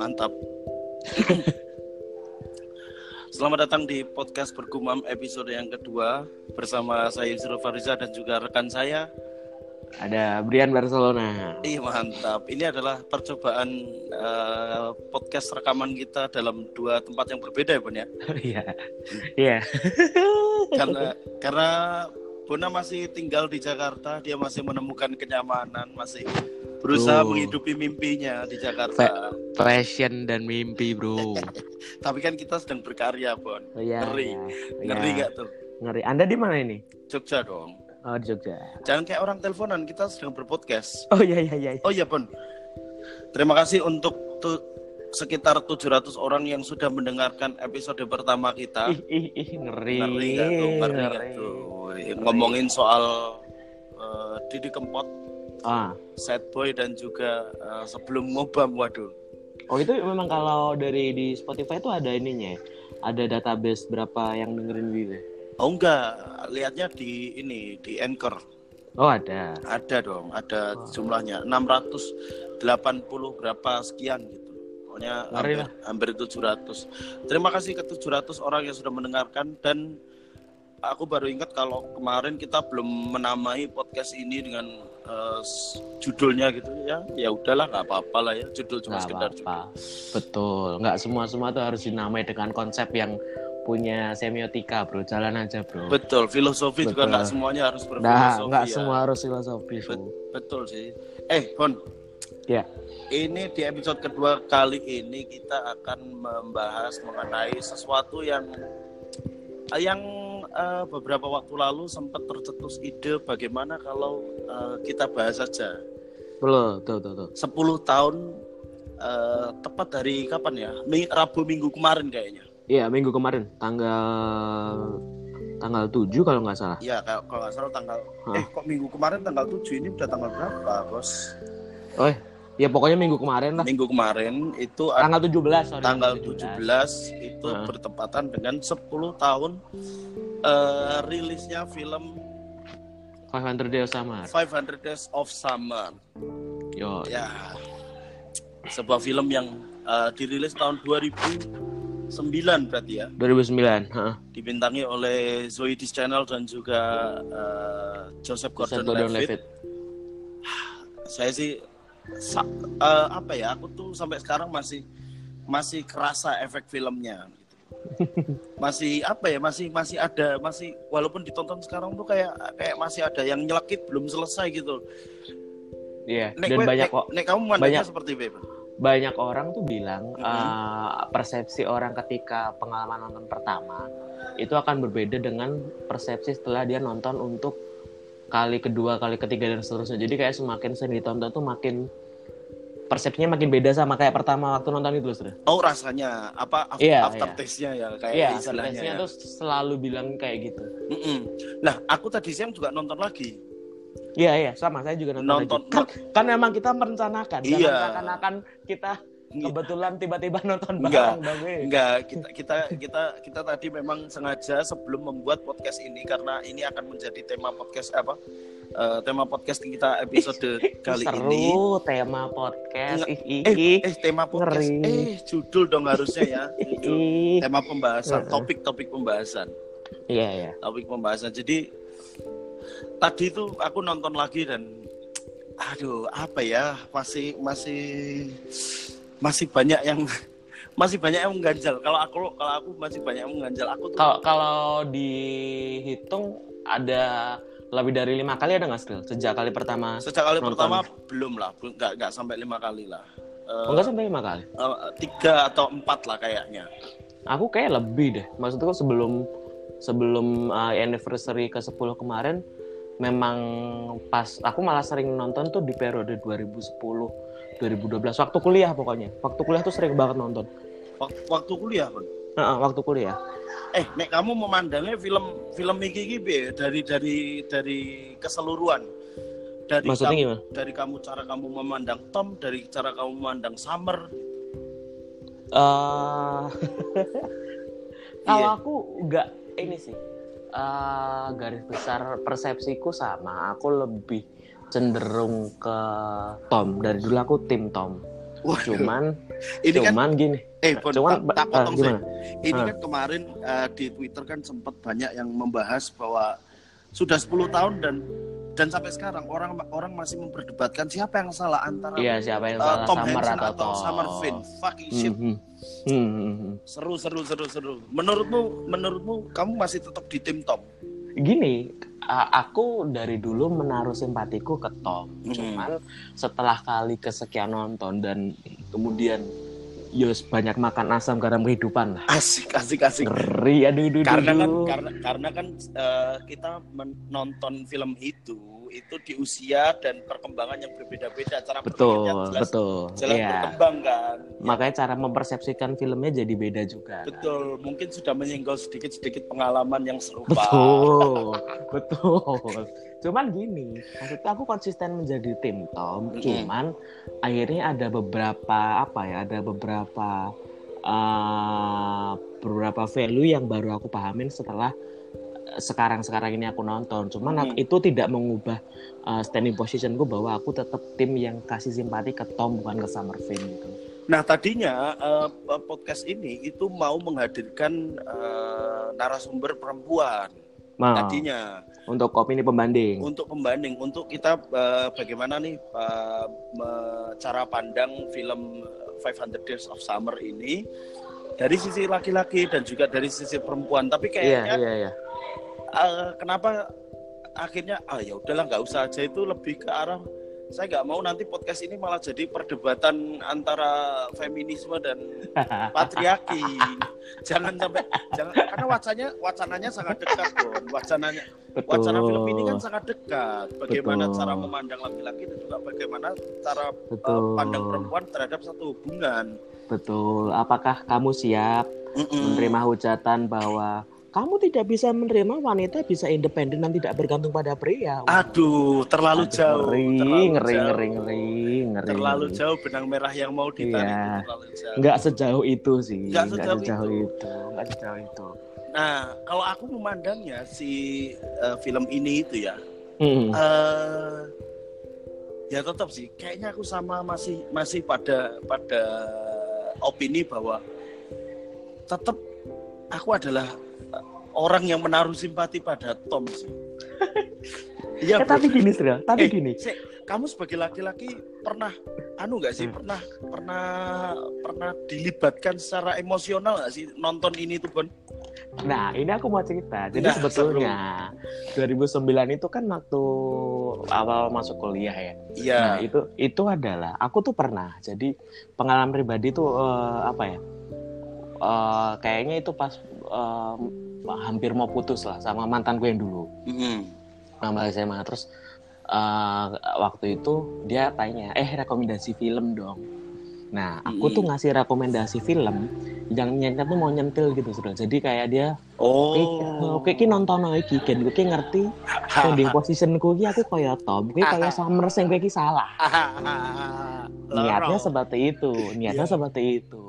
Mantap. Selamat datang di podcast Bergumam episode yang kedua bersama saya Yusuf Fariza dan juga rekan saya. Ada Brian Barcelona. Ih mantap. Ini adalah percobaan uh, podcast rekaman kita dalam dua tempat yang berbeda ya Bun ya. Iya. Iya. karena karena Bona masih tinggal di Jakarta, dia masih menemukan kenyamanan, masih berusaha menghidupi mimpinya di Jakarta. Passion dan mimpi, Bro. Tapi kan kita sedang berkarya, Bon. Oh, iya, Ngeri. iya. Ngeri Iya. gak tuh? Ngeri. Anda di mana ini? Jogja dong. Oh, di Jogja. Jangan kayak orang teleponan, kita sedang berpodcast. Oh iya iya iya. Oh iya, Bon. Terima kasih untuk tuh sekitar 700 orang yang sudah mendengarkan episode pertama kita. Ih ih ih ngeri. Ngeri gak tuh? Ngeri gak Ngeri. tuh? Ngomongin soal eh, Didi Kempot, Ah. Sad Boy dan juga eh, sebelum ngobam, waduh. Oh itu memang kalau dari di Spotify itu ada ininya ya? Ada database berapa yang dengerin gitu? Oh enggak, lihatnya di ini di Anchor. Oh ada. Ada dong, ada Oh. jumlahnya 680 berapa sekian gitu. Pokoknya hampir, lah. hampir 700. Terima kasih ke 700 orang yang sudah mendengarkan dan aku baru ingat kalau kemarin kita belum menamai podcast ini dengan s- judulnya gitu ya. Ya udahlah nggak apa-apa lah ya, judul cuma Nggak sekedar apa-apa. Betul. Nggak semua semua tuh harus dinamai dengan konsep yang punya semiotika, bro. Jalan aja, bro. Betul, filosofi juga Betul. nggak semuanya harus Nah, berfilosofi nggak ya. semua harus filosofi. Bet- betul sih. Eh, Bon, Ya. Ini di episode kedua kali ini kita akan membahas mengenai sesuatu yang yang eh, beberapa waktu lalu sempat tercetus ide bagaimana kalau eh, kita bahas saja Belum, tuh, tuh, tuh. 10 tahun eh, tepat dari kapan ya? Rabu minggu kemarin kayaknya. Iya, minggu kemarin, tanggal tanggal 7 kalau nggak salah. Iya, kalau kalau nggak salah tanggal Hah. eh kok minggu kemarin tanggal 7 ini udah tanggal berapa, Bos? Oh, ya pokoknya minggu kemarin lah. Minggu kemarin itu Tanggal 17, sorry. tanggal 17 itu Heeh. bertepatan dengan 10 tahun eh, rilisnya film 500 Days of Summer. 500 Days of Summer. Yo. Ya. Sebuah film yang eh, dirilis tahun 2009 berarti ya. 2009, heeh. Dibintangi oleh Zoe Deschanel dan juga eh, Joseph Joseph Gordon-Levitt. Saya sih sa- eh, apa ya? Aku tuh sampai sekarang masih masih kerasa efek filmnya. gitu. masih apa ya? Masih masih ada masih walaupun ditonton sekarang tuh kayak kayak masih ada yang nyelekit belum selesai gitu. Iya, Nek, dan kowe- banyak nek, kok nek kamu mandangnya banyak- seperti apa? banyak orang tuh bilang Mhm. eh, persepsi orang ketika pengalaman nonton pertama itu akan berbeda dengan persepsi setelah dia nonton untuk kali kedua, kali ketiga dan seterusnya. Jadi kayak semakin sering ditonton tuh makin persepsinya makin beda sama kayak pertama waktu nonton itu, Saudara. Oh rasanya apa af- Iya, after iya. taste-nya ya kayak Iya, istilahnya. persepsinya ya. tuh selalu bilang kayak gitu. Mm-mm. Nah, aku tadi siang juga nonton lagi. Iya, iya, sama saya juga nonton. Nonton- lagi. Kan, kan memang kita merencanakan, Iya. seakan-akan kita kebetulan tiba-tiba nonton Enggak. bareng Bang Wei. Enggak, kita kita kita kita tadi memang sengaja sebelum membuat podcast ini karena ini akan menjadi tema podcast apa? Eh, tema podcast kita episode kali Seru ini. tema podcast. Nggak- Ih, ih, Eh, eh tema podcast. Ngeri. Eh, judul dong harusnya ya. Judul. Tema pembahasan, topik-topik pembahasan. Iya, iya. Topik pembahasan. Jadi tadi itu aku nonton lagi dan aduh, apa ya? Masih masih masih banyak yang masih banyak yang mengganjal. Kalau aku kalau aku masih banyak yang mengganjal. Aku tuh Kalau kalau dihitung ada lebih dari lima kali ada nggak Skrill? Sejak kali pertama? sejak kali nonton. pertama belum lah, nggak nggak sampai lima kali lah. Eh, Oh, nggak sampai lima kali. eh, tiga atau empat lah kayaknya. Aku kayak lebih deh. Maksudku sebelum sebelum uh, anniversary ke 10 kemarin memang pas aku malah sering nonton tuh di periode 2010 2012 waktu kuliah pokoknya. Waktu kuliah tuh sering banget nonton. Waktu, kuliah pun. Heeh, waktu kuliah. Eh, nek kamu memandangnya film film iki iki dari dari dari keseluruhan. Dari Maksudnya kamu, gimana? dari kamu cara kamu memandang Tom, dari cara kamu memandang Summer. eh kalau Iya. aku nggak ini sih eh, garis besar persepsiku sama aku lebih cenderung ke Tom dari dulu aku tim Tom Waduh. Cuman ini kan cuman gini. eh cuman tak, tak potong sih. gimana? Ini Ah. kan kemarin eh, di Twitter kan sempat banyak yang membahas bahwa sudah 10 tahun dan dan sampai sekarang orang orang masih memperdebatkan siapa yang salah antara Iya, siapa yang eh, salah Tom Summer Hansen atau, atau? Summer Finn. Fucking shit. Hmm. Hmm, hmm, hmm. Seru seru seru seru. Menurutmu menurutmu kamu masih tetap di tim Tom? Gini, a- aku dari dulu menaruh simpatiku ke Tom. Hmm. Cuman setelah kali kesekian nonton dan kemudian Yos banyak makan asam garam kehidupan lah. Asik asik asik. Ngeri, aduh, aduh, karena kan karena karena kan eh, kita menonton film itu itu di usia dan perkembangan yang berbeda-beda cara betul, jelas betul. jelas Iya. berkembang kan Makanya cara mempersepsikan filmnya jadi beda juga. kan? betul mungkin sudah menyenggol sedikit-sedikit pengalaman yang serupa Betul, betul. Cuman gini, maksudnya aku konsisten menjadi tim Tom. Mm-mm. Cuman akhirnya ada beberapa apa ya, ada beberapa eh, beberapa value yang baru aku pahamin setelah sekarang-sekarang ini aku nonton. Cuman aku- Mm. itu tidak mengubah eh, standing positionku bahwa aku tetap tim yang kasih simpati ke Tom bukan ke Summer Finn gitu. nah tadinya eh, podcast ini itu mau menghadirkan eh, narasumber perempuan Mau tadinya untuk opini pembanding. untuk pembanding untuk kita eh, bagaimana nih me- cara pandang film 500 Days of Summer ini dari sisi laki-laki dan juga dari sisi perempuan tapi Iya, kayaknya iya, iya. Eh, kenapa akhirnya ah ya udahlah nggak usah aja itu lebih ke arah saya nggak mau nanti podcast ini malah jadi perdebatan antara feminisme dan patriarki jangan sampai jangan karena wacananya wacananya sangat dekat Bon. wacananya Betul. wacana film ini kan sangat dekat. Bagaimana Betul. cara memandang laki-laki dan juga bagaimana cara Betul. uh, pandang perempuan terhadap satu hubungan. Betul. Apakah kamu siap Mm-mm. menerima hujatan bahwa kamu tidak bisa menerima wanita bisa independen dan tidak bergantung pada pria? Aduh, terlalu Aduh, jauh. Ngeri, terlalu ngeri, jauh. ngeri, ngeri, ngeri. Terlalu jauh benang merah yang mau ditarik Iya. itu terlalu jauh. Nggak sejauh itu sih. Nggak Nggak sejauh sejauh itu. itu. Nggak sejauh itu. Nah, kalau aku memandangnya si uh, film ini itu ya, Hmm. eh ya tetap sih. Kayaknya aku sama masih masih pada pada opini bahwa tetap aku adalah orang yang menaruh simpati pada Tom sih. Iya, Eh, tapi gini, Sri. Tapi Eh, gini. Sik, kamu sebagai laki-laki pernah anu nggak sih Hmm. pernah pernah pernah dilibatkan secara emosional nggak sih nonton ini tuh Bon? Nah, ini aku mau cerita. Jadi Nah, sebetulnya 2009 itu kan waktu awal masuk kuliah ya. Iya. Nah, itu itu adalah aku tuh pernah. Jadi pengalaman pribadi tuh eh, apa ya? Eh, kayaknya itu pas eh, hampir mau putus lah sama mantanku yang dulu. Mm-mm. Nama SMA terus eh, waktu itu dia tanya, "Eh, rekomendasi film dong." Nah, aku Mm. tuh ngasih rekomendasi film yang nyentet tuh mau nyentil gitu, Saudara. Jadi kayak dia Oh. Oke, ki nonton iki gen kowe ki ngerti standing positionku ki aku kaya Tom, kowe kaya Summer sing kowe ki salah. Niatnya seperti itu, niatnya Iya. seperti itu.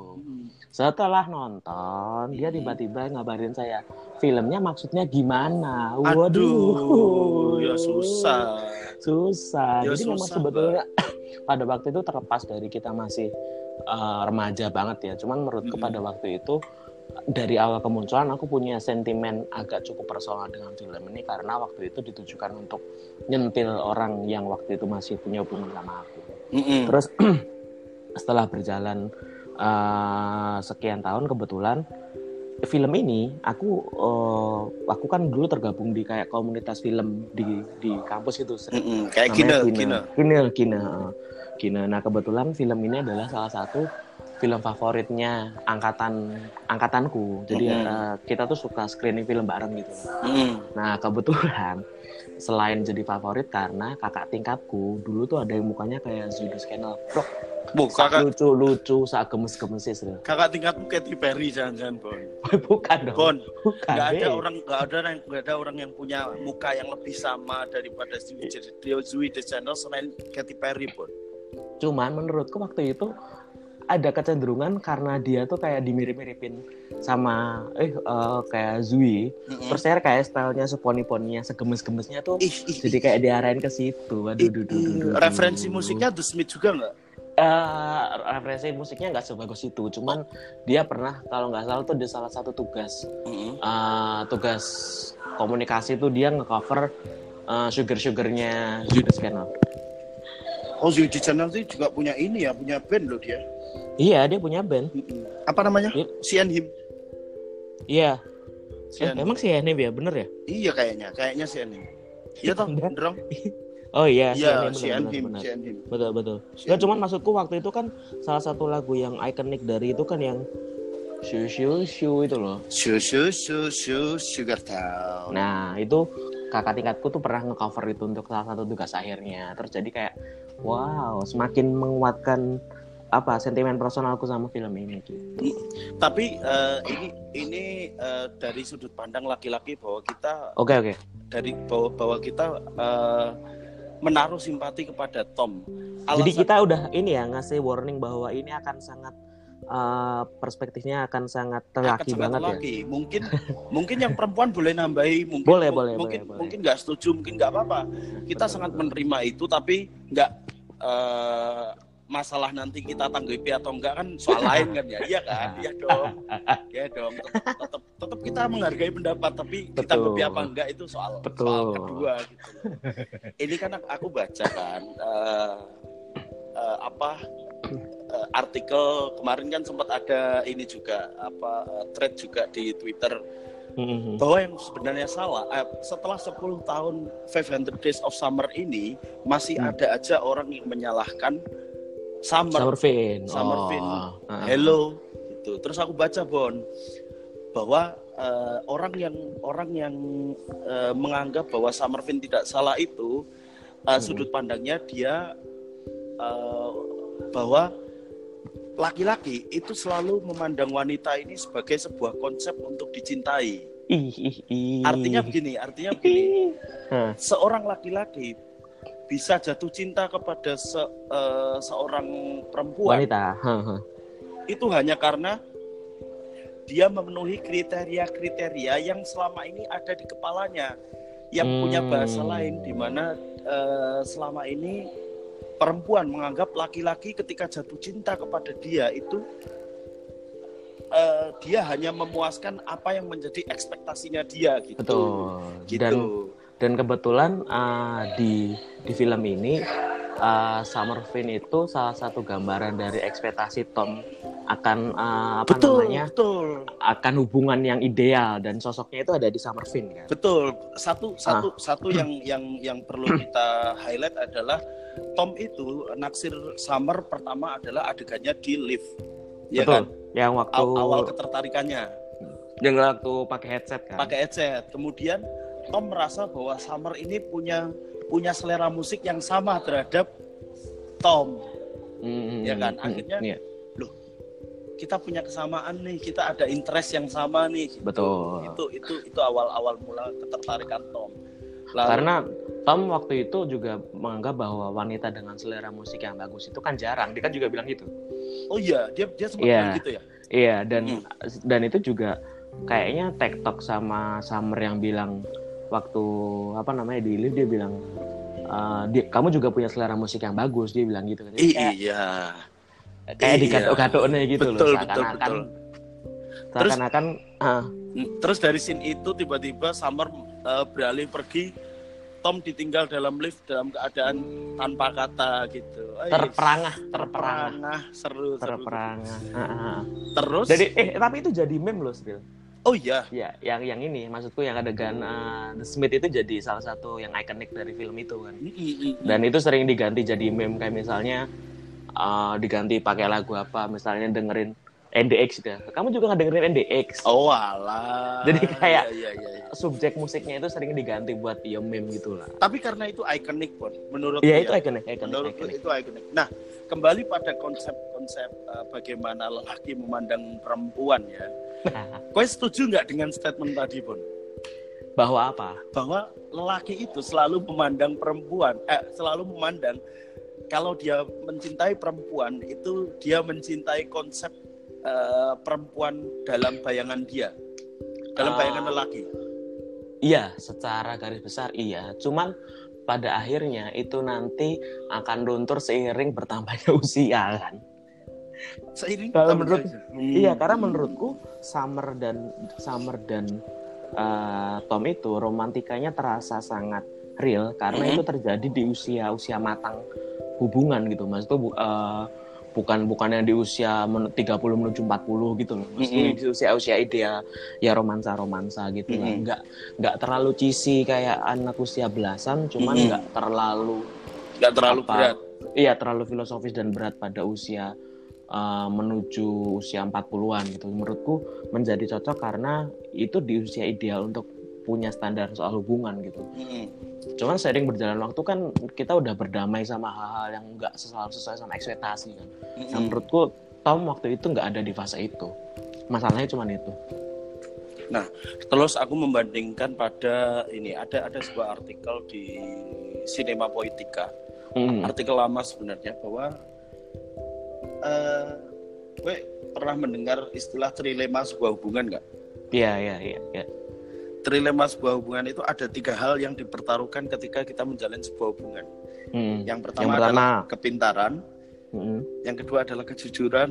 Mm. Setelah nonton, dia Hmm. tiba-tiba ngabarin saya, filmnya maksudnya gimana? Aduh, ya susah. Susah. Ya Jadi memang susah, sebetulnya pada waktu itu terlepas dari kita masih uh, remaja banget ya. Cuman menurutku Mm-mm. pada waktu itu dari awal kemunculan aku punya sentimen agak cukup personal dengan film ini karena waktu itu ditujukan untuk nyentil orang yang waktu itu masih punya hubungan sama aku. Mm-mm. Terus setelah berjalan uh, sekian tahun kebetulan film ini aku uh, aku kan dulu tergabung di kayak komunitas film di di kampus itu sering. Kayak gini, namanya gini. Kina. Kina, Kina, uh, Kina. Nah kebetulan film ini adalah salah satu film favoritnya angkatan angkatanku. Jadi Mhm. uh, kita tuh suka screening film bareng gitu. Mm. Nah kebetulan selain jadi favorit karena kakak tingkatku dulu tuh ada yang mukanya kayak Zudus Channel. Bro, Bu, kakak lucu lucu, saat gemes gemesis. kakak tingkatmu Katy Perry jangan-jangan Bon. Bukan dong. Bon, Bukan. nggak ada orang nggak ada orang nggak ada orang yang punya muka yang lebih sama daripada Zui Zui The Channel selain Katy Perry Bon. Cuman menurutku waktu itu ada kecenderungan karena dia tuh kayak dimirip-miripin sama eh eh, kayak Zui. Terus saya kayak stylenya seponi-poninya, segemes-gemesnya tuh Ih, ih, jadi kayak diarahin ke situ. Aduh, duh, duh, duh, duh, duh. referensi musiknya The Smith juga nggak? eh, referensi musiknya nggak sebagus itu cuman dia pernah kalau nggak salah tuh di salah satu tugas Mm-mm. eh, tugas komunikasi tuh dia ngecover uh, sugar sugarnya Judas Channel Oh, Zuhdi Channel itu juga punya ini ya, punya band loh dia. Iya dia punya band. Apa namanya? Iya. Sian Him. iya eh, Sian. emang sih ini ya bener ya Iya kayaknya, kayaknya Sian Him. Iya toh, Bener. dong? oh iya Iya, Sian Sian bener, Him, Him. betul betul Nggak, cuman maksudku waktu itu kan salah satu lagu yang ikonik dari itu kan yang Shoo Shoo Shoo itu loh Shoo shoo shoo shoo Sugar Town. Nah itu kakak tingkatku tuh pernah ngecover itu untuk salah satu tugas akhirnya. Terus jadi kayak wow semakin menguatkan apa sentimen personalku sama film ini. Gitu. Tapi eh, ini ini eh, dari sudut pandang laki-laki bahwa kita Oke oke. dari bahwa, bahwa kita eh, menaruh simpati kepada Tom. Jadi Alasan- kita udah ini ya ngasih warning bahwa ini akan sangat uh, perspektifnya akan sangat akan laki sangat banget ya. laki. Mungkin mungkin yang perempuan boleh nambahi, mungkin Boleh, mu- boleh, mungkin boleh, mungkin nggak setuju, mungkin nggak apa-apa. Kita Betul, sangat betul. menerima itu, tapi nggak masalah nanti kita tanggapi atau enggak kan soal lain kan ya, iya kan, iya dong, iya dong. Tetap, tetap, tetap kita menghargai pendapat, tapi Betul. ditanggapi apa enggak itu soal Betul. soal kedua. Gitu. Ini kan aku baca kan eh, eh, apa eh, artikel kemarin kan sempat ada ini juga apa eh, thread juga di Twitter Mhm. bahwa yang sebenarnya salah eh, setelah 10 tahun 500 Days of Summer ini masih Hmm. ada aja orang yang menyalahkan Summer, Summer Fin. Summer oh. Fin. uh-uh. Hello gitu. Terus aku baca Bon bahwa eh, orang yang orang yang eh, menganggap bahwa Summer Fin tidak salah itu eh, Hmm. sudut pandangnya dia eh, bahwa laki-laki itu selalu memandang wanita ini sebagai sebuah konsep untuk dicintai. Artinya begini, artinya begini, seorang laki-laki bisa jatuh cinta kepada se- eh, seorang perempuan wanita. Itu hanya karena dia memenuhi kriteria-kriteria yang selama ini ada di kepalanya yang punya bahasa Hmm. lain di mana eh, selama ini perempuan menganggap laki-laki ketika jatuh cinta kepada dia itu eh, dia hanya memuaskan apa yang menjadi ekspektasinya dia gitu. Betul. Gitu. Dan dan kebetulan uh, di di film ini uh, Summer Fin itu salah satu gambaran dari ekspektasi Tom akan uh, apa betul, namanya betul. akan hubungan yang ideal dan sosoknya itu ada di Summer Fin kan. Betul. Satu Ah. satu satu yang yang yang perlu kita highlight adalah Tom itu naksir Summer pertama adalah adegannya di lift. Ya Betul. kan? Yang waktu Aw- Awal ketertarikannya yang waktu pakai headset kan. pakai headset. Kemudian Tom merasa bahwa Summer ini punya punya selera musik yang sama terhadap Tom. Hmm, Ya kan? Akhirnya iya, Kita punya kesamaan nih, kita ada interest yang sama nih. gitu. betul. Itu itu itu awal-awal mula ketertarikan Tom. Lalu- Karena Tom waktu itu juga menganggap bahwa wanita dengan selera musik yang bagus itu kan jarang. Dia kan juga bilang gitu. oh iya, dia dia sempat bilang gitu ya. Iya dan Hmm. dan itu juga kayaknya TikTok sama Summer yang bilang waktu apa namanya di live dia bilang "Eh, dia- kamu juga punya selera musik yang bagus dia bilang gitu kan. Jadi kayak Iya. kayak Iya. dikatok-katoknya gitu Betul, loh betul, seakan-akan betul. Terus- seakan-akan ah, Terus dari scene itu tiba-tiba Summer eh, beralih pergi, Tom ditinggal dalam lift dalam keadaan tanpa kata gitu. Eh, terperangah terperangah terperangah, seru, seru. terperangah. Ah, ah, ah. Terus, Jadi eh tapi itu jadi meme loh Sil. Oh iya, Ya, yang yang ini maksudku yang adegan uh, The Smith itu jadi salah satu yang ikonik dari film itu kan. Mm, mm, mm. Dan itu sering diganti jadi meme kayak misalnya uh, diganti pakai lagu apa, misalnya dengerin NDX gitu. Kamu juga nggak dengerin NDX. oh alah. Jadi kayak- Iya, iya, iya. Subjek musiknya itu sering diganti buat ya meme gitu lah. Tapi karena itu ikonik pun, menurut Iya itu ikonik, ikonik, menurutku ikonik. itu ikonik. Nah, kembali pada konsep-konsep eh, bagaimana lelaki memandang perempuan ya. Kau setuju nggak dengan statement tadi pun? Bahwa apa? bahwa lelaki itu selalu memandang perempuan, eh, selalu memandang kalau dia mencintai perempuan itu dia mencintai konsep eh, perempuan dalam bayangan dia, dalam Ah. bayangan lelaki. Iya, secara garis besar iya. Cuman pada akhirnya itu nanti akan luntur seiring bertambahnya usia kan. Seiring Kalau menurut- usia. Iya, Hmm. karena menurutku Summer dan Summer dan uh, Tom itu romantikanya terasa sangat real karena Mhm. itu terjadi di usia usia matang hubungan gitu. Mas itu uh, bukan bukan yang di usia men- 30 menuju 40 gitu loh. Maksudnya Mhm. di usia-usia ideal ya romansa-romansa gitu lah. Mhm. Enggak enggak terlalu cheesy kayak anak usia belasan, cuman Mhm. enggak terlalu nggak terlalu apa- berat. Iya terlalu filosofis dan berat pada usia uh, menuju usia 40-an gitu. Menurutku menjadi cocok karena itu di usia ideal untuk punya standar soal hubungan gitu. Hmm. Cuman seiring berjalan waktu kan kita udah berdamai sama hal-hal yang nggak selalu sesuai sama ekspektasi kan. Nah, Hmm. menurutku Tom waktu itu nggak ada di fase itu. Masalahnya cuma itu. Terus aku membandingkan pada ini ada ada sebuah artikel di Cinema Poetica, Mm. artikel lama sebenarnya bahwa eh gue pernah mendengar istilah trilema sebuah hubungan nggak? Iya iya iya. iya. Trilema sebuah hubungan itu ada tiga hal yang dipertaruhkan ketika kita menjalin sebuah hubungan. Mm. Yang pertama, Yang pertama. adalah kepintaran, Mm. yang kedua adalah kejujuran,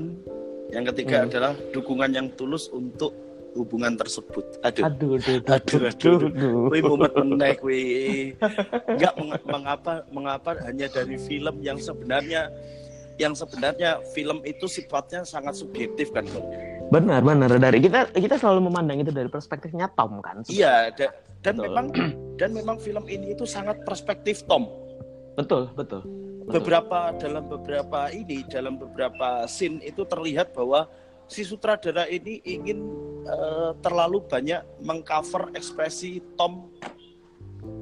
yang ketiga Hmm. adalah dukungan yang tulus untuk hubungan tersebut. Aduh. Aduh, aduh, Aduh, aduh, aduh, aduh. Wih mumet menek wih. Enggak meng- mengapa mengapa hanya dari film yang sebenarnya yang sebenarnya film itu sifatnya sangat subjektif kan Bang? Benar benar dari kita kita selalu memandang itu dari perspektifnya Tom kan. Iya da- dan Betul. memang dan memang film ini itu sangat perspektif Tom. Betul betul. betul. Beberapa dalam beberapa ini dalam beberapa scene itu terlihat bahwa si sutradara ini ingin eh, terlalu banyak mengcover ekspresi Tom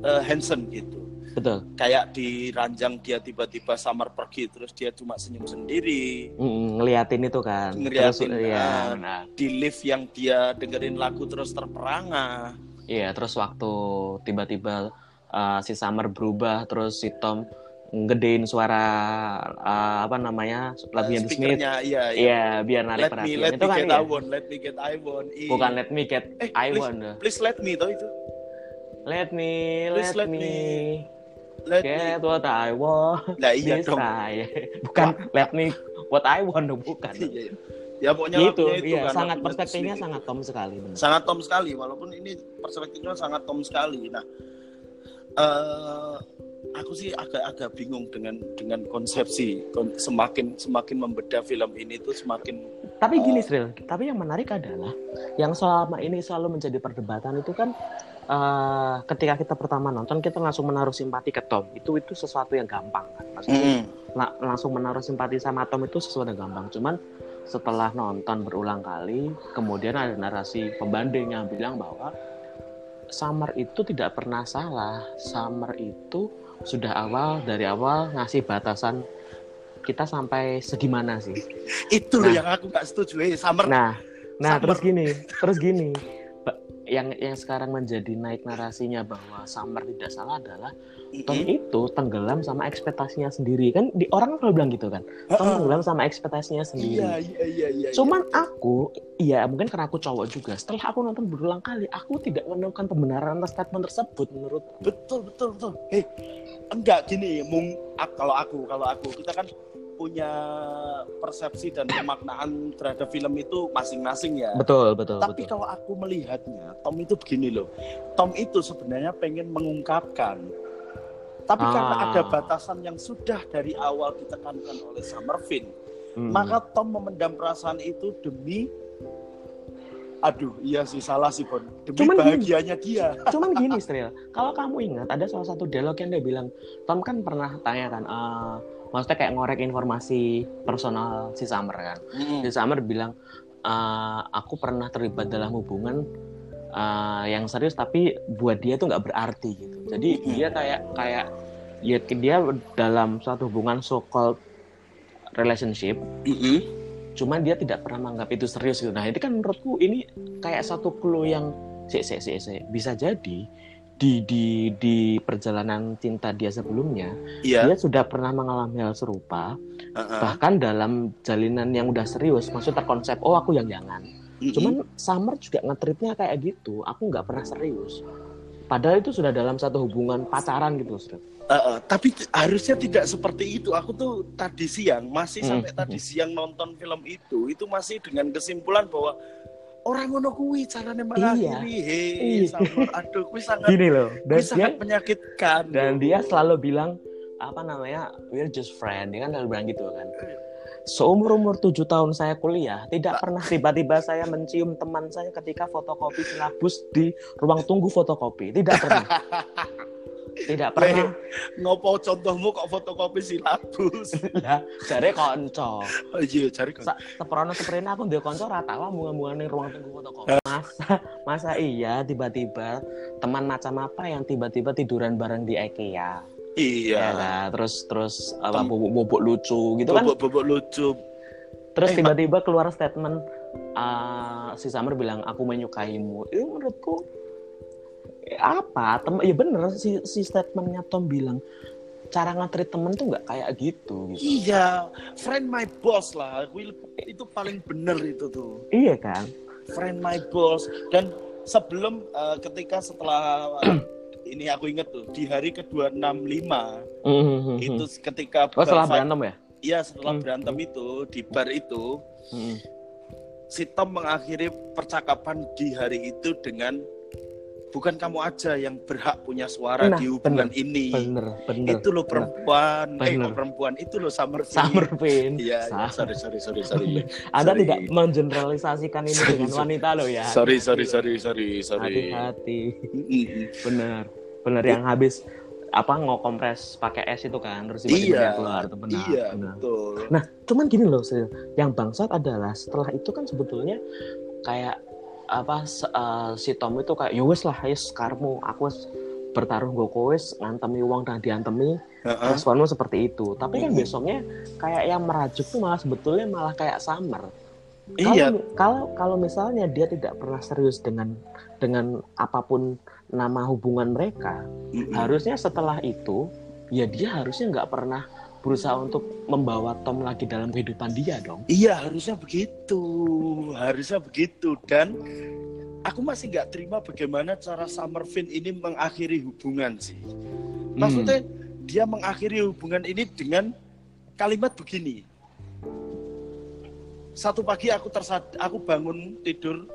eh, Hansen gitu. Betul. kayak di ranjang dia tiba-tiba samar pergi terus dia cuma senyum sendiri Mm, ngeliatin itu kan. Ngeliatin, Terus, iya, ah. benar. di lift yang dia dengerin lagu terus terperangah Iya, terus waktu tiba-tiba uh, si Summer berubah, terus si Tom ngedein suara uh, apa namanya lagunya The Smith. iya iya Iya, biar narik let me perhatian. let itu me kan get iya. I want let me get I want Iya. Bukan let me get Eh, I please. want. please let me tau itu Let me, Please let, let me, let me get what I want. nah iya dong I. Bukan let me what I want dong, bukan. Iya, iya. ya pokoknya itu, lagunya itu iya, kan sangat perspektifnya sangat Tom sekali, benar. sangat Tom sekali walaupun ini perspektifnya sangat Tom sekali nah eh aku sih agak-agak bingung dengan dengan konsepsi Kon- semakin semakin membedah film ini tuh semakin Tapi gini, Oh. Sril, tapi yang menarik adalah yang selama ini selalu menjadi perdebatan itu kan eh, ketika kita pertama nonton kita langsung menaruh simpati ke Tom. Itu itu sesuatu yang gampang kan. Maksudnya la- langsung menaruh simpati sama Tom itu sesuatu yang gampang. Cuman setelah nonton berulang kali, kemudian ada narasi pembanding yang bilang bahwa Summer itu tidak pernah salah. Summer itu sudah awal dari awal ngasih batasan kita sampai segimana sih. itu loh Nah. yang aku gak setuju eh summer Nah, nah Summer. terus gini, terus gini, yang yang sekarang menjadi naik narasinya bahwa Summer tidak salah adalah Tom itu tenggelam sama ekspektasinya sendiri. Kan di orang kalau bilang gitu kan Tom Heeh. tenggelam sama ekspektasinya sendiri. iya iya iya iya. Cuman aku iya mungkin karena aku cowok juga setelah aku nonton berulang kali aku tidak menemukan pembenaran atas statement tersebut menurut betul betul betul. Hei enggak gini mung kalau aku kalau aku kita kan punya persepsi dan pemaknaan terhadap film itu masing-masing ya betul betul tapi betul kalau aku melihatnya Tom itu begini loh Tom itu sebenarnya pengen mengungkapkan tapi karena Ah. ada batasan yang sudah dari awal ditekankan oleh Summervin Hmm. maka Tom memendam perasaan itu demi aduh iya sih salah sih Bon demi Cuman gini. bahagianya dia Cuman gini, Stril, kalau kamu ingat ada salah satu dialog yang dia bilang, Tom kan pernah tanya kan, eh, maksudnya kayak ngorek informasi personal si Summer kan. Si Summer bilang, "Eh, aku pernah terlibat dalam hubungan eh, yang serius, tapi buat dia itu nggak berarti gitu. Jadi Mm-mm. dia kayak kayak ya dia dalam suatu hubungan so called relationship, Mm-mm. Cuman dia tidak pernah menganggap itu serius gitu. Nah itu kan menurutku ini kayak satu clue yang si si si si bisa jadi di di di perjalanan cinta dia sebelumnya iya dia sudah pernah mengalami hal serupa Heeh. bahkan dalam jalinan yang udah serius maksud terkonsep oh aku yang jangan Mm-mm. cuman Summer juga ngetripnya kayak gitu aku nggak pernah serius padahal itu sudah dalam satu hubungan pacaran gitu Ustaz. Uh, uh, tapi harusnya tidak seperti itu. Aku tuh tadi siang masih Hmm. sampai tadi siang nonton film itu, itu masih dengan kesimpulan bahwa orang ngono kuwi caranya mengakhiri. Hei, Iya. Aduh, kuwi sangat gini loh dan dia sangat menyakitkan. dan dia selalu bilang apa namanya we're just friend dia kan selalu bilang gitu kan seumur umur tujuh tahun saya kuliah tidak pernah tiba-tiba saya mencium teman saya ketika fotokopi silabus di ruang tunggu fotokopi tidak pernah tidak pernah ngopo contohmu kok fotokopi silabus. lah jare konco oh iya, cari. Sa seprono seprene aku ndek kanca ora tau munga-munga ning ruang tunggu fotokopi. Masa masa iya tiba-tiba teman macam apa yang tiba-tiba tiduran bareng di IKEA. Ya Iya. kan? Terus terus apa bubuk-bubuk lucu gitu kan. Bobok-bobok lucu. Terus Eh, tiba-tiba keluar statement eh, si Summer bilang aku menyukaimu. Itu menurutku eh, apa? Tem ya bener si si statementnya Tom bilang cara ngatrit temen tuh nggak kayak gitu, gitu. Iya, friend my boss lah. Kuwi itu paling bener itu tuh. Iya kan? friend my boss dan sebelum eh, ketika setelah ini aku inget tuh di hari ke-265 Mhm. itu ketika Oh setelah fight- berantem ya? iya setelah Hmm. berantem itu di bar itu Mhm. si Tom mengakhiri percakapan di hari itu dengan bukan kamu aja yang berhak punya suara Nah, di hubungan ini Bener, bener. itu lo perempuan eh Bener. kok perempuan itu lo summer. Summer Pain. iya Sa- sorry sorry sorry sorry Anda sorry. tidak mengeneralisasikan ini Sorry, dengan wanita loh ya. sorry sorry sorry sorry sorry Hati-hati. Mm-mm. Bener. Yang habis apa ngokompres pakai es itu kan terus tiba-tiba Iya, dia keluar itu benar. iya benar. betul Nah, cuman gini loh, Sil. yang bangsat adalah setelah itu kan sebetulnya kayak apa eh, si Tom itu kayak ya wes lah, yes karmu, aku wes bertaruh gue wes ngantemi uang dan diantemi responmu seperti itu. Tapi kan Mhm. besoknya kayak yang merajuk tuh malah sebetulnya malah kayak Summer. Iya, kalau misalnya dia tidak pernah serius dengan dengan apa pun nama hubungan mereka, Mm-mm. harusnya setelah itu ya dia harusnya nggak pernah berusaha untuk membawa Tom lagi dalam kehidupan dia dong. Iya harusnya begitu, harusnya begitu dan aku masih nggak terima bagaimana cara Summer Finn ini mengakhiri hubungan sih. Maksudnya dia mengakhiri hubungan ini dengan kalimat begini. Satu pagi aku tersad, aku bangun tidur,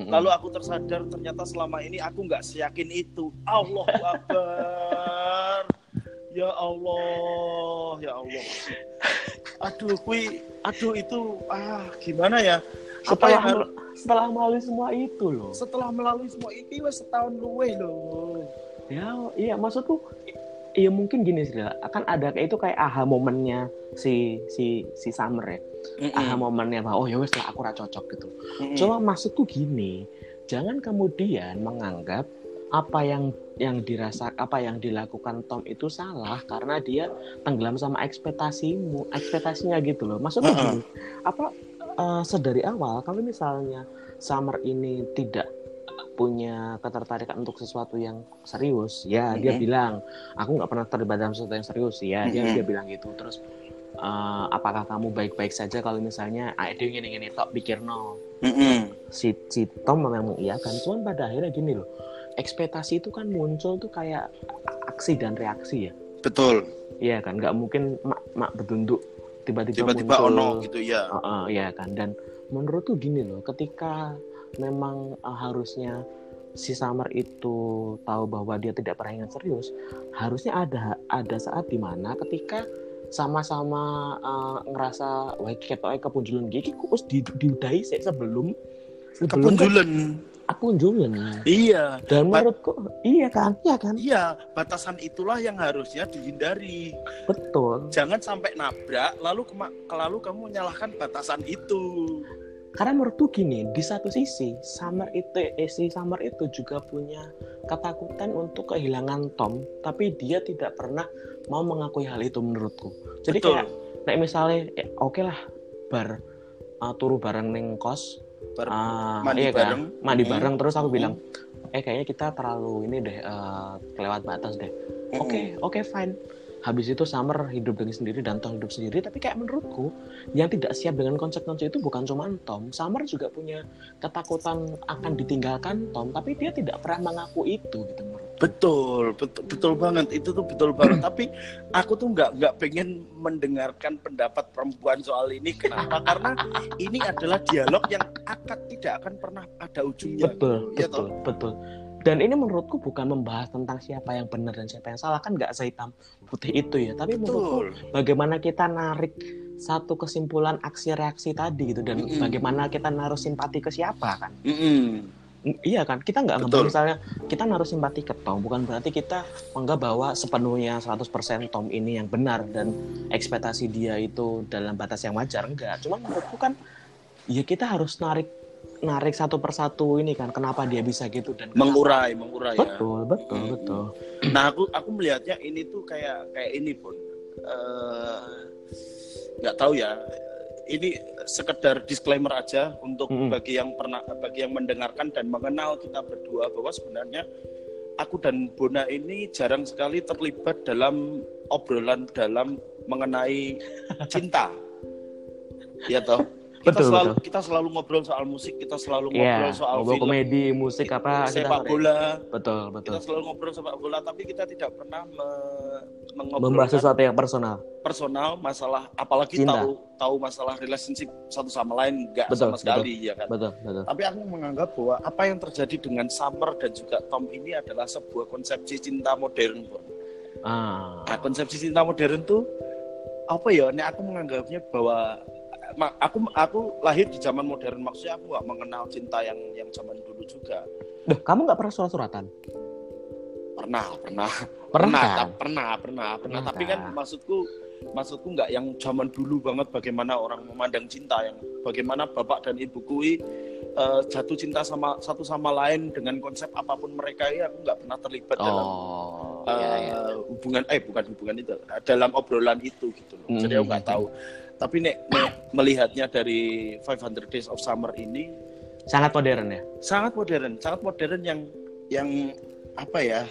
Lalu aku tersadar ternyata selama ini aku nggak seyakin itu. Allahu Akbar. Ya Allah, ya Allah. Aduh, kui, aduh itu ah gimana ya? Apa setelah yang harus setelah melalui semua itu loh. setelah melalui semua ini wes setahun luwe loh. Ya iya maksudku Iya mungkin gini sih akan ada kayak itu kayak aha momennya si si si Summer ya aha momennya bahwa oh ya wes lah aku ra cocok gitu Mm-mm. Cuma maksudku gini, jangan kemudian menganggap apa yang yang dirasa apa yang dilakukan Tom itu salah karena dia tenggelam sama ekspektasimu, ekspektasinya gitu loh. Maksudnya Heeh. gini, apa eh, sedari awal kalau misalnya Summer ini tidak punya ketertarikan untuk sesuatu yang serius, ya dia Mhm. bilang aku nggak pernah terlibat dalam sesuatu yang serius, ya dia Mhm. dia bilang gitu. Terus eh, apakah kamu baik-baik saja kalau misalnya ah dia gini gini tok pikir no Mm-mm. si, si Tom memang iya kan cuman pada akhirnya gini loh ekspektasi itu kan muncul tuh kayak aksi dan reaksi ya Betul. iya kan nggak mungkin mak mak bedunduk tiba-tiba Tiba-tiba ono gitu ya. Heeh, iya kan dan menurutku gini loh ketika memang eh, harusnya si Summer itu tahu bahwa dia tidak pernah ingat serius harusnya ada ada saat di mana ketika sama-sama eh, ngerasa wah ketoke kepunjulan gigi kok wis di diudahi sih sebelum sebelum Kepunjulan. kepunjulan Iya. dan menurutku iya kan iya kan Iya, batasan itulah yang harusnya dihindari. betul Jangan sampai nabrak lalu kema- lalu kamu menyalahkan batasan itu. Karena menurutku gini di satu sisi Summer itu eh, si Summer itu juga punya ketakutan untuk kehilangan Tom tapi dia tidak pernah mau mengakui hal itu menurutku jadi Betul. kayak kayak misalnya eh, oke lah bar uh, turu bareng neng kos Bar- Ah, mandi iya bareng. kan mandi Hmm. bareng terus aku Hmm. bilang eh kayaknya kita terlalu ini deh eh, kelewat batas deh oke oke fine habis itu Summer hidup dengan sendiri dan Tom hidup sendiri tapi kayak menurutku yang tidak siap dengan konsekuensi itu bukan cuma Tom Summer juga punya ketakutan akan ditinggalkan Tom tapi dia tidak pernah mengaku itu gitu menurut Betul, betul, betul banget. Itu tuh betul banget. Tapi aku tuh nggak nggak pengen mendengarkan pendapat perempuan soal ini. Kenapa? Karena ini adalah dialog yang akan tidak akan pernah ada ujungnya. Betul, Ya betul, toh? betul. Dan ini menurutku bukan membahas tentang siapa yang benar dan siapa yang salah kan nggak sehitam putih itu ya. Tapi menurutku Betul. bagaimana kita narik satu kesimpulan aksi reaksi tadi gitu dan Mm-mm. bagaimana kita naruh simpati ke siapa kan? Mm-mm. Mm, Iya kan, kita nggak ngebahas misalnya kita naruh simpati ke Tom, bukan berarti kita menganggap bahwa sepenuhnya 100% Tom ini yang benar dan ekspektasi dia itu dalam batas yang wajar enggak. Cuma menurutku kan ya kita harus narik narik satu persatu ini kan kenapa dia bisa gitu dan kenapa- Mengurai, mengurai ya. Betul, betul, Mm. betul. Nah aku aku melihatnya ini tuh kayak kayak ini pun Eh, nggak tahu ya. Ini sekedar disclaimer aja untuk Mm-mm. bagi yang pernah bagi yang mendengarkan dan mengenal kita berdua bahwa sebenarnya aku dan Bona ini jarang sekali terlibat dalam obrolan dalam mengenai cinta. Ya toh. Kita Betul, selalu betul. kita selalu ngobrol soal musik, kita selalu Iya, ngobrol soal ngobrol film, komedi, musik apa kita sepak sering- bola, Betul, betul. kita selalu ngobrol sepak bola tapi kita tidak pernah me- Membahas sesuatu yang personal. personal masalah apalagi Cinta. tahu tahu masalah relationship satu sama lain enggak Betul, sama sekali ya kan Betul, betul. tapi aku menganggap bahwa apa yang terjadi dengan Summer dan juga Tom ini adalah sebuah konsepsi cinta modern Bro. Ah. nah konsepsi cinta modern tuh apa ya ini aku menganggapnya bahwa aku aku lahir di zaman modern maksudnya aku nggak mengenal cinta yang yang zaman dulu juga Duh, kamu nggak pernah surat-suratan? pernah pernah Pernah, pernah kan? pernah pernah pernah Pernah, tapi kan kan? maksudku maksudku nggak yang zaman dulu banget bagaimana orang memandang cinta yang bagaimana bapak dan ibuku eh, jatuh cinta sama satu sama lain dengan konsep apa pun mereka ya aku nggak pernah terlibat dalam Oh, eh, iya, iya. hubungan eh bukan hubungan itu dalam obrolan itu gitu loh jadi aku nggak Mhm. tahu tapi nek, nek melihatnya dari 500 Days of Summer ini Sangat modern ya? sangat modern sangat modern yang yang apa ya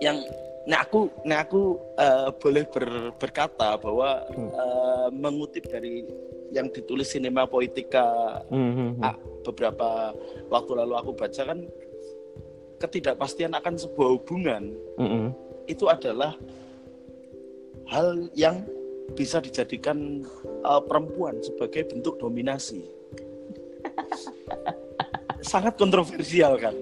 yang nah aku nah aku eh, boleh ber- berkata bahwa Hmm. eh, mengutip dari yang ditulis Cinema Poetica Mhm. Ah. beberapa waktu lalu aku baca kan ketidakpastian akan sebuah hubungan Mhm. itu adalah hal yang bisa dijadikan eh, perempuan sebagai bentuk dominasi. sangat kontroversial kan?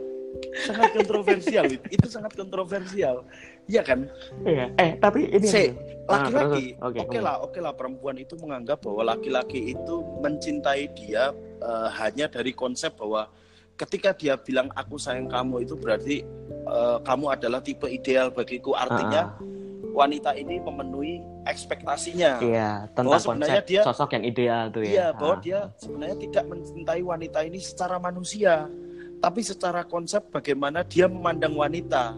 Sangat kontroversial itu. Sangat kontroversial. Iya kan? Iya. Eh, tapi ini Se, Ah, laki-laki, terus. Oke, oke lah, oke lah perempuan itu menganggap bahwa laki-laki itu mencintai dia eh, hanya dari konsep bahwa ketika dia bilang aku sayang kamu itu berarti eh, kamu adalah tipe ideal bagiku. Artinya wanita ini memenuhi ekspektasinya. Iya, Bahwa tentang sebenarnya konsep dia- sosok yang ideal tuh ya. Iya, bahwa Ah. dia sebenarnya tidak mencintai wanita ini secara manusia, tapi secara konsep bagaimana dia memandang wanita.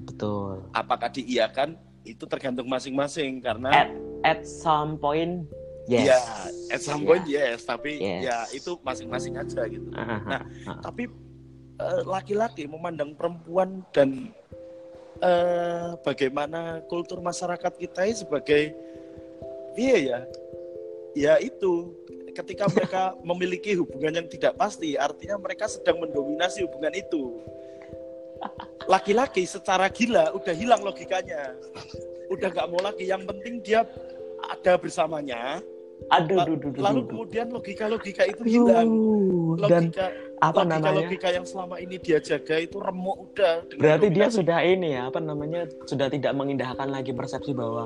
Betul. Apakah diiakan itu tergantung masing-masing karena At, at some point, yes. ya at some point yes, tapi Yes. ya itu masing-masing aja gitu. Ah, ah, Nah, ah. Tapi eh, laki-laki memandang perempuan dan eh, bagaimana kultur masyarakat kita ini sebagai iya ya, ya itu ketika mereka memiliki hubungan yang tidak pasti, artinya mereka sedang mendominasi hubungan itu. Laki-laki secara gila udah hilang logikanya, udah nggak mau lagi. Yang penting dia ada bersamanya. Aduh, La- duh, duh, duh, Lalu kemudian logika-logika itu hilang. Aduh, dan Logika apa logika namanya? logika yang selama ini dia jaga itu remuk udah Berarti dia sudah ini ya, apa namanya? Sudah tidak mengindahkan lagi persepsi bahwa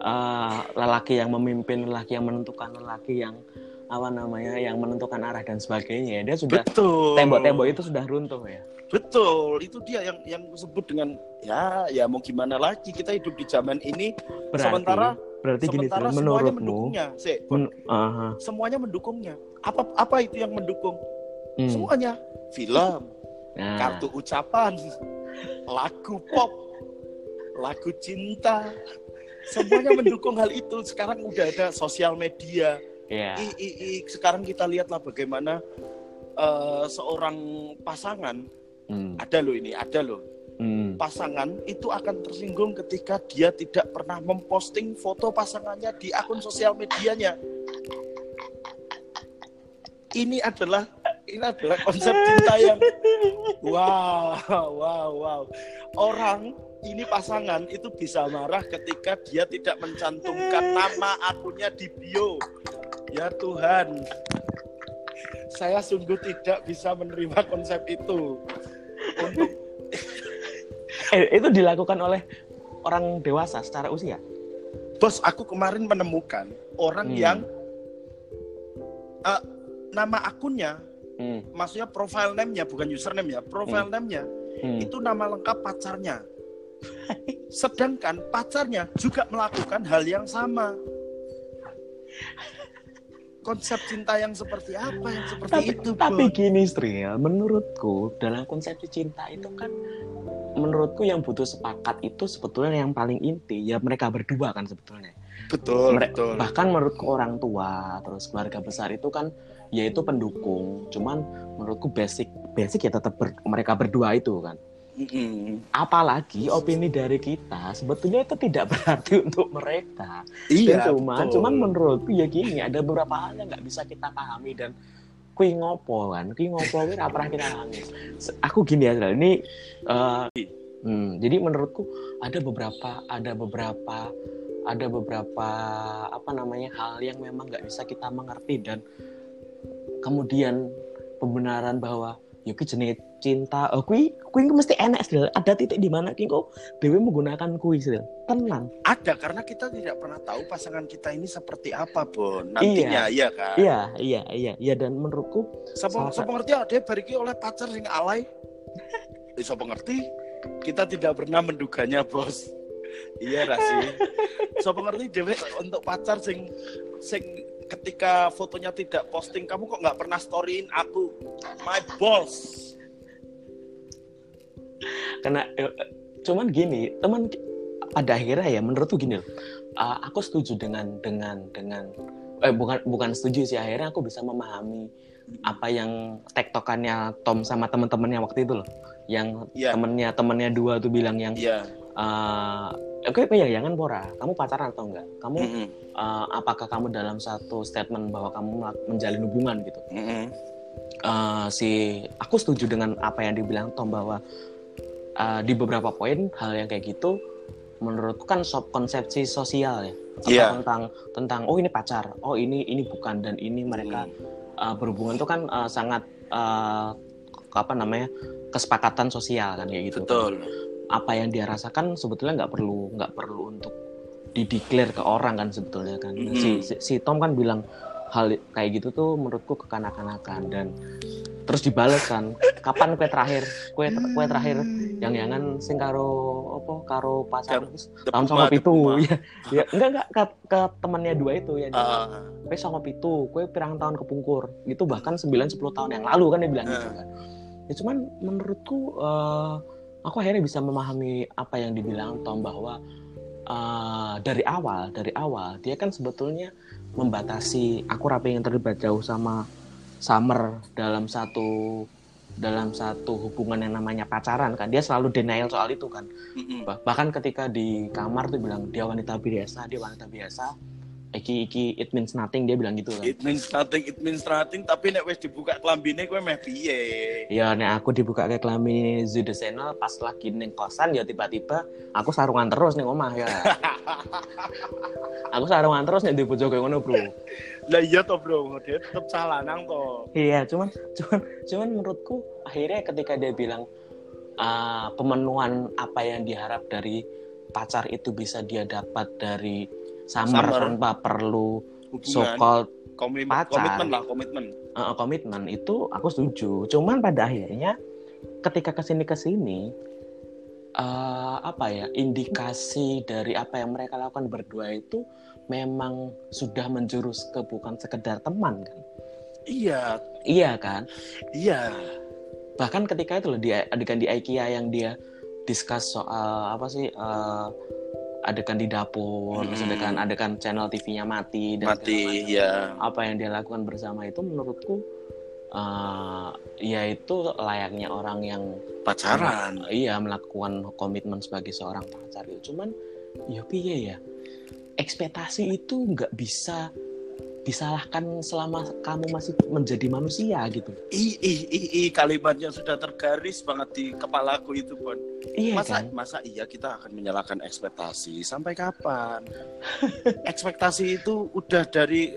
eh, lelaki yang memimpin, lelaki yang menentukan, lelaki yang apa namanya, yang menentukan arah dan sebagainya. Dia sudah betul tembok-tembok itu sudah runtuh ya. betul itu dia yang yang sebut dengan ya ya mau gimana lagi kita hidup di zaman ini Berarti, sementara berarti gini sementara tuh, semuanya menurutmu, mendukungnya Sik, men- aha, semuanya mendukungnya. Apa apa itu yang mendukung? Hmm, semuanya. Film nah, kartu ucapan lagu pop lagu cinta. Semuanya mendukung hal itu. Sekarang udah ada sosial media. Ya, I, i, i, sekarang kita lihatlah bagaimana eh, seorang pasangan. Hmm, ada loh ini ada loh pasangan itu akan tersinggung ketika dia tidak pernah memposting foto pasangannya di akun sosial medianya ini adalah ini adalah konsep cinta yang wow, wow, wow. Orang ini pasangan itu bisa marah ketika dia tidak mencantumkan nama akunnya di bio. Ya Tuhan, saya sungguh tidak bisa menerima konsep itu. Untuk Eh, itu dilakukan oleh orang dewasa secara usia. bos, aku kemarin menemukan orang Hmm. yang eh, nama akunnya, Hmm. maksudnya profile name-nya bukan username ya, profile name-nya Hmm. itu nama lengkap pacarnya. Sedangkan pacarnya juga melakukan hal yang sama. Konsep cinta yang seperti apa yang seperti tapi, itu, tapi Bon? gini Stri, ya, menurutku dalam konsepsi cinta itu kan menurutku yang butuh sepakat itu sebetulnya yang paling inti. Ya mereka berdua kan sebetulnya. Betul, Mere- betul. bahkan menurutku orang tua terus keluarga besar itu kan yaitu pendukung. Cuman menurutku basic basic ya tetap ber- mereka berdua itu kan. Apalagi opini dari kita sebetulnya itu tidak berarti untuk mereka. Iya, dan cuman betul. cuman menurutku ya gini ada beberapa hal yang nggak bisa kita pahami dan kui ngopo kan? Kui ngopo kui nggak pernah kita Se- aku gini ya ini eh, hmm, jadi menurutku ada beberapa ada beberapa ada beberapa apa namanya hal yang memang nggak bisa kita mengerti dan kemudian pembenaran bahwa Yuki jenis cinta oh kui kui mesti enak sih ada titik di mana ki kok dewi menggunakan kui sih tenang ada karena kita tidak pernah tahu pasangan kita ini seperti apa, Bon. Nantinya, iya, kan? Iya, iya, iya, iya dan menurutku Siapa siapa ngerti ada bariki oleh pacar sing alay? Eh, siapa ngerti? Kita tidak pernah menduganya, Bos. Iya rasi. Siapa ngerti dewe untuk pacar sing sing ketika fotonya tidak posting kamu kok nggak pernah storyin aku my boss karena eh, cuman gini, teman pada akhirnya ya menurutku gini loh. eh, aku setuju dengan dengan dengan eh bukan bukan setuju sih akhirnya aku bisa memahami apa yang tektokannya Tom sama teman-temannya waktu itu loh. Yang Iya. temennya temennya dua tuh bilang yang iya eh oke ya jangan pora, kamu pacaran atau enggak? Kamu Mm-mm. eh, apakah kamu dalam satu statement bahwa kamu menjalin hubungan gitu? Mm-mm. eh, si aku setuju dengan apa yang dibilang Tom bahwa eh, di beberapa poin hal yang kayak gitu menurutku kan sob konsepsi sosial ya Iya. tentang tentang oh ini pacar oh ini ini bukan dan ini mereka Hmm. eh, berhubungan itu kan eh, sangat eh, apa namanya kesepakatan sosial kan kayak gitu kan. betul apa yang dia rasakan sebetulnya nggak perlu nggak perlu untuk dideklar ke orang kan sebetulnya kan Nah, si, si si Tom kan bilang hal kayak gitu tuh menurutku kekanak-kanakan dan terus dibales kan. Kapan kue terakhir? Kue kue terakhir yang yangan sing karo apa karo pacar tahun sama pitu. ya, ya enggak enggak ke, ke temannya dua itu ya Ah, kue sama pitu kue pirang tahun kepungkur. Itu bahkan 9-10 tahun yang lalu kan dia bilang gitu Eh. kan. Ya cuman menurutku eh, aku akhirnya bisa memahami apa yang dibilang Tom bahwa eh, dari awal dari awal dia kan sebetulnya membatasi aku rapi yang terlibat jauh sama Summer dalam satu dalam satu hubungan yang namanya pacaran kan. Dia selalu denial soal itu kan. Bah- bahkan ketika di kamar tuh bilang dia wanita biasa dia wanita biasa. Iki iki it means nothing dia bilang gitu kan. It means nothing it means nothing. Tapi nek wis dibuka klambine kowe meh piye? Ya nek aku dibuka kayak kelamin Zude Channel pas lagi neng kosan ya tiba-tiba aku sarungan terus nih omah ya. Aku sarungan terus nih di pojok kayak ngono bro lah iya toh bro dia tetep salah nang toh iya cuman cuman cuman menurutku akhirnya ketika dia bilang ah, pemenuhan apa yang diharap dari pacar itu bisa dia dapat dari summer, Summer. tanpa perlu so called komitmen pacar. komitmen lah komitmen uh, komitmen itu aku setuju. Cuman pada akhirnya ketika ke sini ke sini uh, apa ya indikasi dari apa yang mereka lakukan berdua itu memang sudah menjurus ke bukan sekedar teman kan? iya Iya kan? iya Bahkan ketika itu loh di adegan di IKEA yang dia discuss soal apa sih uh, adegan di dapur, terus Mm-mm. adegan adegan channel TV-nya mati dan mati ya apa yang dia lakukan bersama itu menurutku uh, ya itu layaknya orang yang pacaran iya melakukan komitmen sebagai seorang pacar gitu. Cuman ya piye ya ekspektasi itu nggak bisa disalahkan selama kamu masih menjadi manusia gitu. Ih, ih, ih, ih, kalimatnya sudah tergaris banget di kepalaku itu, Bon. Iya masa kan? masa iya kita akan menyalahkan ekspektasi sampai kapan? ekspektasi itu udah dari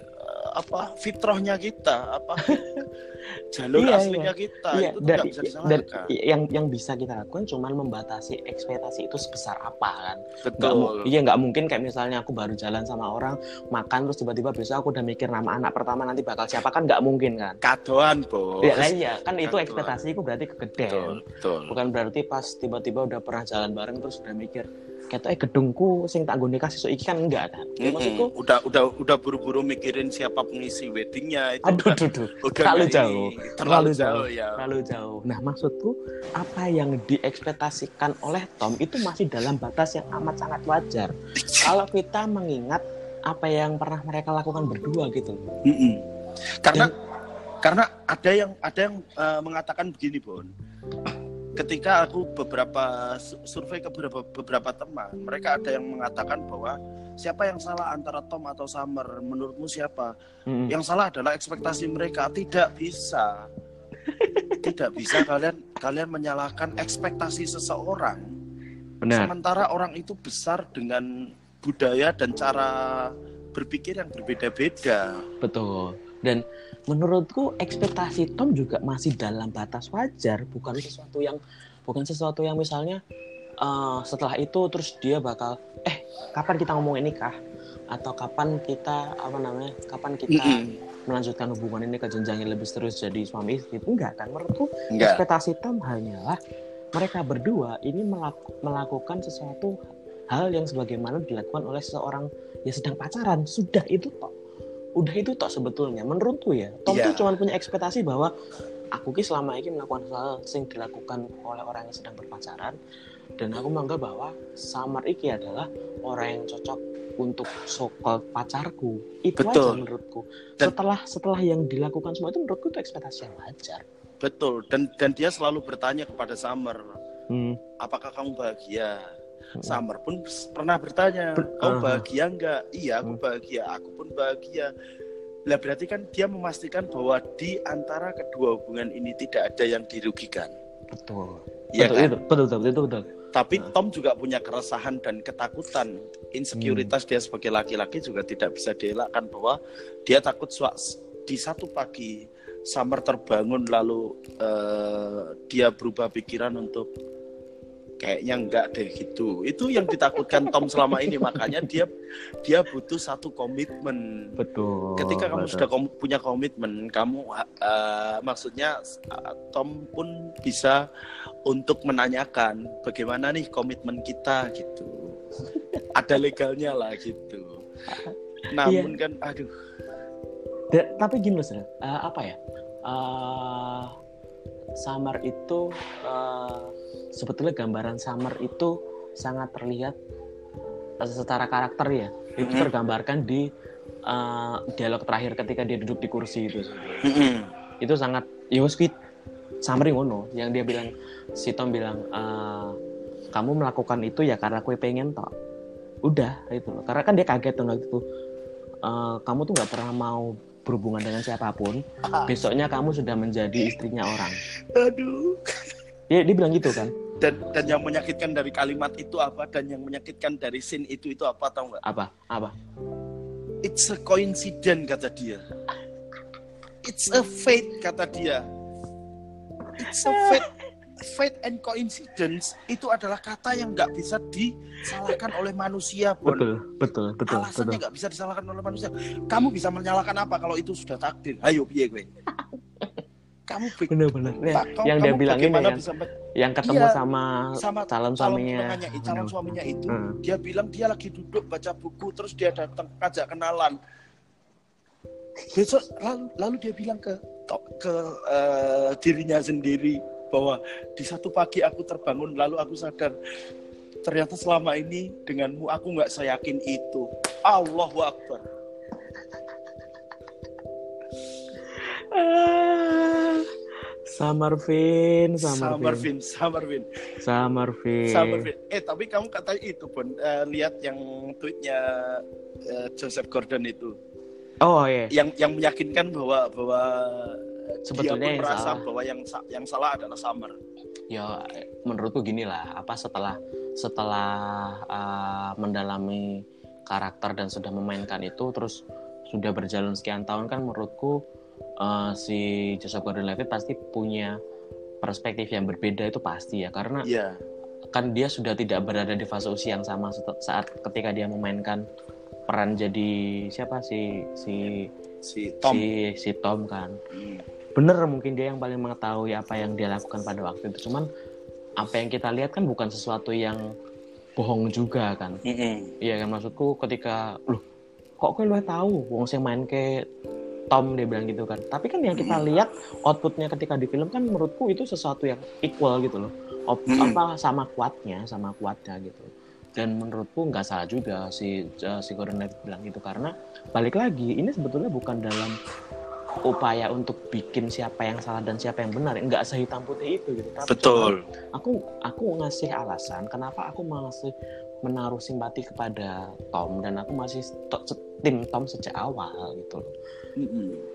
apa fitrahnya kita, apa jalur Iya, aslinya kita Iya, itu dan, bisa dan yang yang bisa kita lakukan cuman membatasi ekspektasi itu sebesar apa kan? Betul. mu- iya nggak mungkin kayak misalnya aku baru jalan sama orang makan terus tiba-tiba besok aku udah mikir nama anak pertama nanti bakal siapa kan nggak mungkin kan? Kadoan, Bos. Ya lah iya kan itu Betul. ekspektasiku berarti Betul, kegedean. betul. Bukan berarti pas tiba-tiba udah pernah jalan bareng terus udah mikir eh gedungku sing tak gone kasih so iki kan enggak kan? Ya, Mm-mm. maksudku udah udah udah buru-buru mikirin siapa pengisi weddingnya itu aduh udah, aduh, udah terlalu jauh. Terlalu jauh. jauh ya terlalu jauh. Nah, maksudku apa yang diekspektasikan oleh Tom itu masih dalam batas yang amat sangat wajar. Kalau kita mengingat apa yang pernah mereka lakukan berdua gitu. Mm-mm. karena karena ada yang ada yang eh, mengatakan begini Bon ketika aku beberapa su- survei ke beberapa beberapa teman mereka ada yang mengatakan bahwa siapa yang salah antara Tom atau Summer menurutmu siapa Mm-mm. yang salah adalah ekspektasi mereka tidak bisa tidak bisa kalian kalian menyalahkan ekspektasi seseorang Benar. sementara orang itu besar dengan budaya dan cara berpikir yang berbeda-beda Betul. Dan menurutku ekspektasi Tom juga masih dalam batas wajar, bukan sesuatu yang bukan sesuatu yang misalnya eh, setelah itu terus dia bakal eh kapan kita ngomongin nikah? Atau kapan kita apa namanya kapan kita Mm-mm. melanjutkan hubungan ini ke jenjang yang lebih serius jadi suami istri? Enggak kan? Menurutku enggak. ekspektasi Tom hanyalah mereka berdua ini melaku- melakukan sesuatu hal yang sebagaimana dilakukan oleh seseorang yang sedang pacaran. Sudah itu toh udah itu toh sebetulnya menurutku ya Tom Iya. tuh cuma punya ekspektasi bahwa aku ki selama ini melakukan hal yang dilakukan oleh orang yang sedang berpacaran dan aku menganggap bahwa Samar iki adalah orang yang cocok untuk sokol pacarku itu aja Betul. menurutku Dan- setelah setelah yang dilakukan semua itu menurutku itu ekspektasi yang wajar betul dan dan dia selalu bertanya kepada Summer hmm. apakah kamu bahagia. Summer pun pernah bertanya Aha. bahagia enggak iya aku Hmm. bahagia aku pun bahagia lah berarti kan dia memastikan bahwa di antara kedua hubungan ini tidak ada yang dirugikan betul Iya betul, kan? itu, betul, betul, itu betul. Tapi Nah. Tom juga punya keresahan dan ketakutan, insekuritas Hmm. dia sebagai laki-laki juga tidak bisa dielakkan bahwa dia takut di satu pagi Summer terbangun lalu eh, dia berubah pikiran untuk kayaknya enggak deh gitu. Itu yang ditakutkan Tom selama ini makanya dia dia butuh satu komitmen. Betul. Ketika kamu betul. sudah kom- punya komitmen, kamu eh, maksudnya eh, Tom pun bisa untuk menanyakan bagaimana nih komitmen kita gitu. Ada legalnya lah gitu. Namun Iya. kan, aduh, Da- tapi gini loh. Eh, apa ya? Eh, Samar itu eh, sebetulnya gambaran Samar itu sangat terlihat eh, secara karakter ya. Itu Mhm. tergambarkan di eh, dialog terakhir ketika dia duduk di kursi itu. Mm-mm. Itu sangat ya yang ngono yang dia bilang si Tom bilang eh, kamu melakukan itu ya karena kue pengen tok. Udah itu loh. Karena kan dia kaget tuh waktu itu. Eh, kamu tuh nggak pernah mau berhubungan dengan siapa pun. Besoknya kamu sudah menjadi istrinya orang. aduh. Dia, dia bilang gitu kan? Dan dan yang menyakitkan dari kalimat itu apa dan yang menyakitkan dari scene itu itu apa tahu nggak? Apa? Apa? It's a coincidence kata dia. It's a fate kata dia. It's a fate. Fate and coincidence itu adalah kata yang nggak bisa disalahkan oleh manusia, Bon. Betul, betul, betul, Alasannya nggak bisa disalahkan oleh manusia. Kamu bisa menyalahkan apa kalau itu sudah takdir? Ayo, piye gue? Kamu Benar-benar. Kamu- yang dia bilang ini yang, bisa yang ketemu Iya, sama, sama calon calon suaminya. eh, calon suaminya itu Hmm. dia bilang dia lagi duduk baca buku terus dia datang ngajak kenalan besok lalu lalu dia bilang ke ke eh, dirinya sendiri bahwa di satu pagi aku terbangun lalu aku sadar ternyata selama ini denganmu aku nggak seyakin itu. Allahu Akbar. Ah, Samarvin, Samarvin, Vin. Summer Vin. Samarvin. Summer Vin. Eh tapi kamu katanya itu pun lihat yang tweetnya eh, Joseph Gordon itu. Oh iya. yang yang meyakinkan bahwa bahwa Sebetulnya dia pun yang merasa salah. bahwa yang yang salah adalah Summer. Ya menurutku gini lah, apa setelah setelah uh, mendalami karakter dan sudah memainkan itu terus sudah berjalan sekian tahun kan menurutku uh, si Joseph Gordon-Levitt pasti punya perspektif yang berbeda itu pasti ya karena Iya. kan dia sudah tidak berada di fase usia yang sama saat ketika dia memainkan peran jadi siapa si si Si Tom. si si Tom kan Hmm. Bener mungkin dia yang paling mengetahui apa yang dia lakukan pada waktu itu. Cuman apa yang kita lihat kan bukan sesuatu yang bohong juga kan. Iya kan maksudku ketika loh kok gue lu tahu wong sing main ke Tom dia bilang gitu kan. Tapi kan yang kita lihat outputnya ketika di film kan menurutku itu sesuatu yang equal gitu loh. Op- Mm. apa sama kuatnya sama kuatnya gitu. Dan menurutku nggak salah juga si uh, si Gordon Levitt bilang gitu. Karena balik lagi ini sebetulnya bukan dalam upaya untuk bikin siapa yang salah dan siapa yang benar nggak sehitam putih itu gitu Tapi Betul. aku aku ngasih alasan kenapa aku masih menaruh simpati kepada Tom dan aku masih tim Tom sejak awal gitu loh.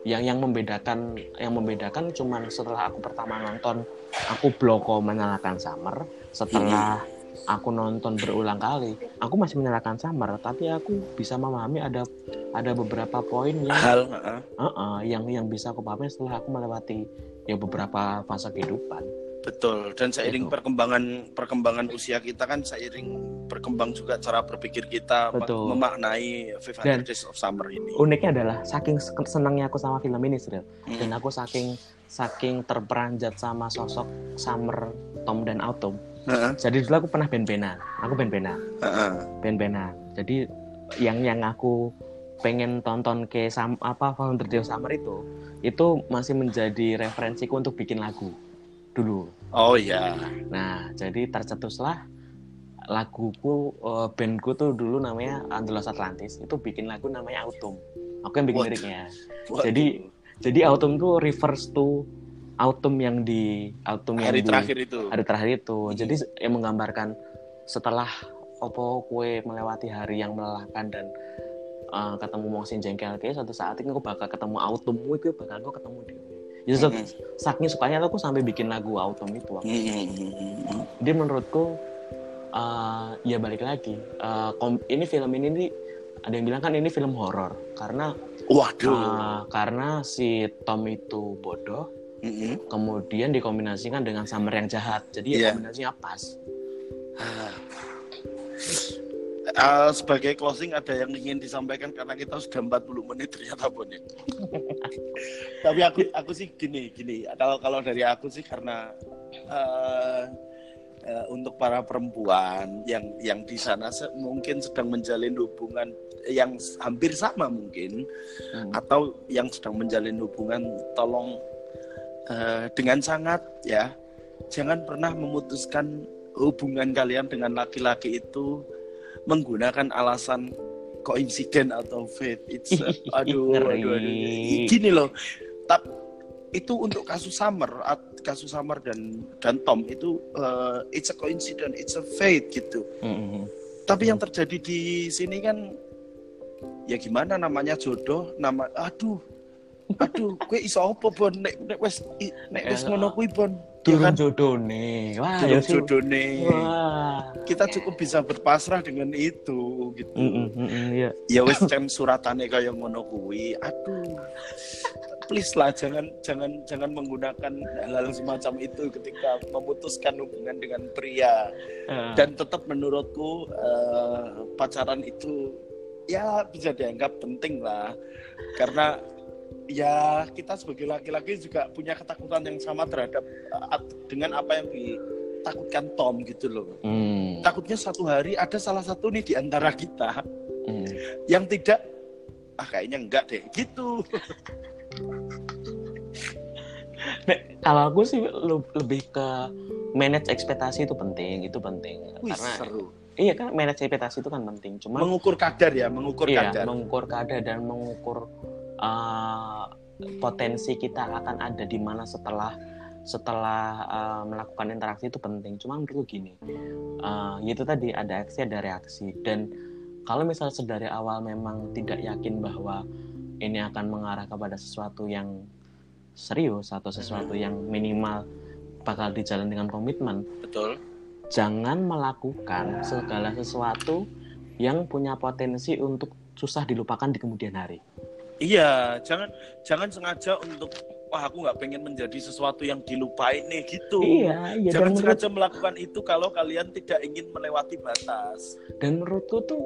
Yang yang membedakan yang membedakan cuman setelah aku pertama nonton aku bloko menyalakan Summer, setelah aku nonton berulang kali, aku masih menyalakan Summer, tapi aku bisa memahami ada ada beberapa poin yang Hal. uh-uh. uh-uh, yang yang bisa aku pahami setelah aku melewati ya beberapa fase kehidupan. Betul. Dan seiring Gitu. perkembangan perkembangan usia kita kan seiring berkembang juga cara berpikir kita Betul. memaknai 500 Dan- Days of Summer ini. uniknya adalah saking senangnya aku sama film ini Sril Hmm. dan aku saking saking terperanjat sama sosok Summer Tom dan Autumn Jadi dulu aku pernah band-bandan. Aku band-bandan. Heeh. band-bandan. Jadi yang yang aku pengen tonton ke sam, apa Founder of Summer itu itu masih menjadi referensiku untuk bikin lagu dulu. Oh iya. nah jadi tercetuslah laguku eh, bandku tuh dulu namanya Angelos Atlantis. Itu bikin lagu namanya Autumn. Aku yang bikin liriknya. Waduh. Jadi- Jadi autumn tuh refers to autumn yang di autumn yang hari di terakhir itu. hari terakhir itu. Hmm. Jadi yang menggambarkan setelah opo kue melewati hari yang melelahkan dan uh, ketemu wong sing jengkel kayak suatu saat ini aku bakal ketemu autumn kuwi bakal aku ketemu dia. Ya so, Mm-mm. saking sukanya aku sampai bikin lagu autumn itu. waktu itu. Mm-mm. Jadi menurutku uh, ya balik lagi. Uh, kom- ini film ini nih ada yang bilang kan ini film horor karena Waduh. Uh, karena si Tom itu bodoh, Mm-mm. kemudian dikombinasikan dengan Summer yang jahat. Jadi Iya. ya kombinasinya pas. Ah, sebagai closing ada yang ingin disampaikan karena kita sudah 40 menit ternyata Bon ya. Tapi aku aku sih gini gini kalau kalau dari aku sih karena eh, eh, untuk para perempuan yang yang di sana se- mungkin sedang menjalin hubungan yang hampir sama mungkin Hmm. atau yang sedang menjalin hubungan tolong eh, dengan sangat ya. Jangan pernah memutuskan hubungan kalian dengan laki-laki itu menggunakan alasan koinsiden atau fate. It's uh, aduh, aduh aduh gini loh. Tap itu untuk kasus Summer kasus Summer dan dan Tom itu uh, it's a coincidence it's a fate gitu. Mm-mm. tapi yang terjadi di sini kan ya gimana namanya jodoh nama aduh aduh kue iso apa bon? Nek nek wes nek wes ngono kuwi bon? Turun ya kan? jodoh nih. Wah, Turun ya sih. jodoh nih Wah. kita cukup bisa berpasrah dengan itu gitu. Mm-mm, mm-mm, iya. ya wes cem suratane kaya ngono kuwi. Aduh. Please lah jangan jangan jangan menggunakan hal-hal semacam itu ketika memutuskan hubungan dengan pria. Eh, dan tetap menurutku eh, pacaran itu ya bisa dianggap penting lah. Karena ya kita sebagai laki-laki juga punya ketakutan yang sama terhadap eh, dengan apa yang ditakutkan Tom gitu loh mm, takutnya satu hari ada salah satu nih di antara kita mm. yang tidak ah kayaknya enggak deh gitu Nek, kalau aku sih lebih ke manage ekspektasi itu penting, itu penting. Wih, Karena seru iya kan manage ekspektasi itu kan penting. Cuma mengukur kadar ya mengukur iya, kadar mengukur kadar dan mengukur uh, potensi kita akan ada di mana setelah setelah uh, melakukan interaksi itu penting. Cuma menurutku gini, uh, itu tadi ada aksi ada reaksi. Dan kalau misalnya sedari awal memang tidak yakin bahwa ini akan mengarah kepada sesuatu yang serius atau sesuatu yang minimal bakal dijalan dengan komitmen betul. jangan melakukan segala sesuatu yang punya potensi untuk susah dilupakan di kemudian hari iya jangan jangan sengaja untuk wah aku nggak pengen menjadi sesuatu yang dilupain nih gitu. Iya, iya jangan dan sengaja melakukan itu kalau kalian tidak ingin melewati batas. Dan menurutku tuh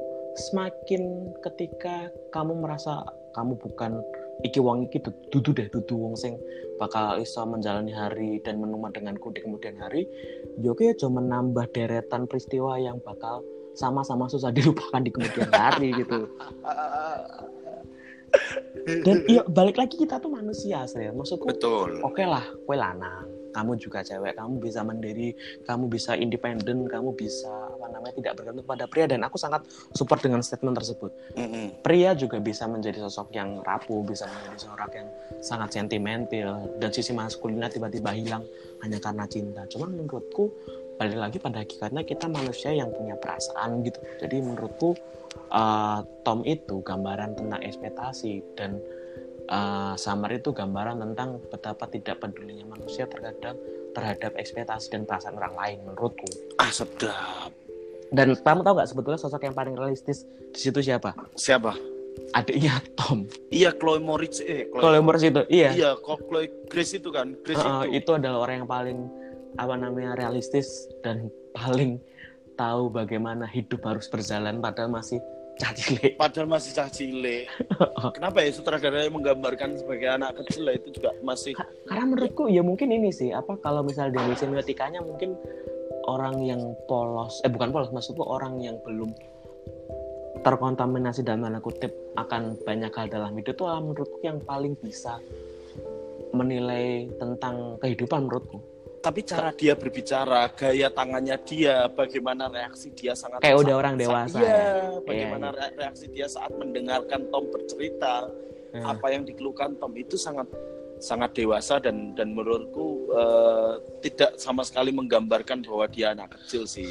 semakin ketika kamu merasa kamu bukan iki wong iki dudu deh dudu wong sing bakal iso menjalani hari dan menuma denganku di kemudian hari yo ya cuma menambah deretan peristiwa yang bakal sama-sama susah dilupakan di kemudian hari gitu dan ya balik lagi kita tuh manusia saya maksudku betul. oke okay lah kue lanang. Kamu juga cewek kamu bisa mandiri kamu bisa independen kamu bisa apa namanya tidak bergantung pada pria. Dan aku sangat support dengan statement tersebut. Mm-hmm. pria juga bisa menjadi sosok yang rapuh bisa menjadi seorang yang sangat sentimental. Dan sisi maskulinnya tiba-tiba hilang hanya karena cinta. Cuman menurutku balik lagi pada hakikatnya kita manusia yang punya perasaan gitu jadi menurutku uh, Tom itu gambaran tentang ekspektasi dan uh, Summer itu gambaran tentang betapa tidak pedulinya manusia terhadap terhadap ekspektasi dan perasaan orang lain menurutku. Ah sedap. Dan kamu tahu nggak sebetulnya sosok yang paling realistis di situ siapa? Siapa? Adiknya Tom. Iya, Chloe Moritz. Eh, Chloe, Chloe Moritz itu. Iya. Iya, Chloe Grace itu kan. Grace uh, itu. Itu adalah orang yang paling apa namanya realistis dan paling tahu bagaimana hidup harus berjalan padahal masih cah cilik. Padahal masih cah cilik. Kenapa ya sutradara yang menggambarkan sebagai anak kecil itu juga masih Karena menurutku ya mungkin ini sih, apa kalau misalnya dari semiotikanya mungkin orang yang polos, eh bukan polos, maksudku orang yang belum terkontaminasi dalam tanda kutip akan banyak hal dalam hidup itu menurutku yang paling bisa menilai tentang kehidupan menurutku tapi cara dia berbicara, gaya tangannya dia, bagaimana reaksi dia sangat kayak udah orang dewasa. Iya, ya. bagaimana iya, iya. reaksi dia saat mendengarkan Tom bercerita, hmm. apa yang dikeluhkan Tom itu sangat sangat dewasa dan dan menurutku uh, tidak sama sekali menggambarkan bahwa dia anak kecil sih.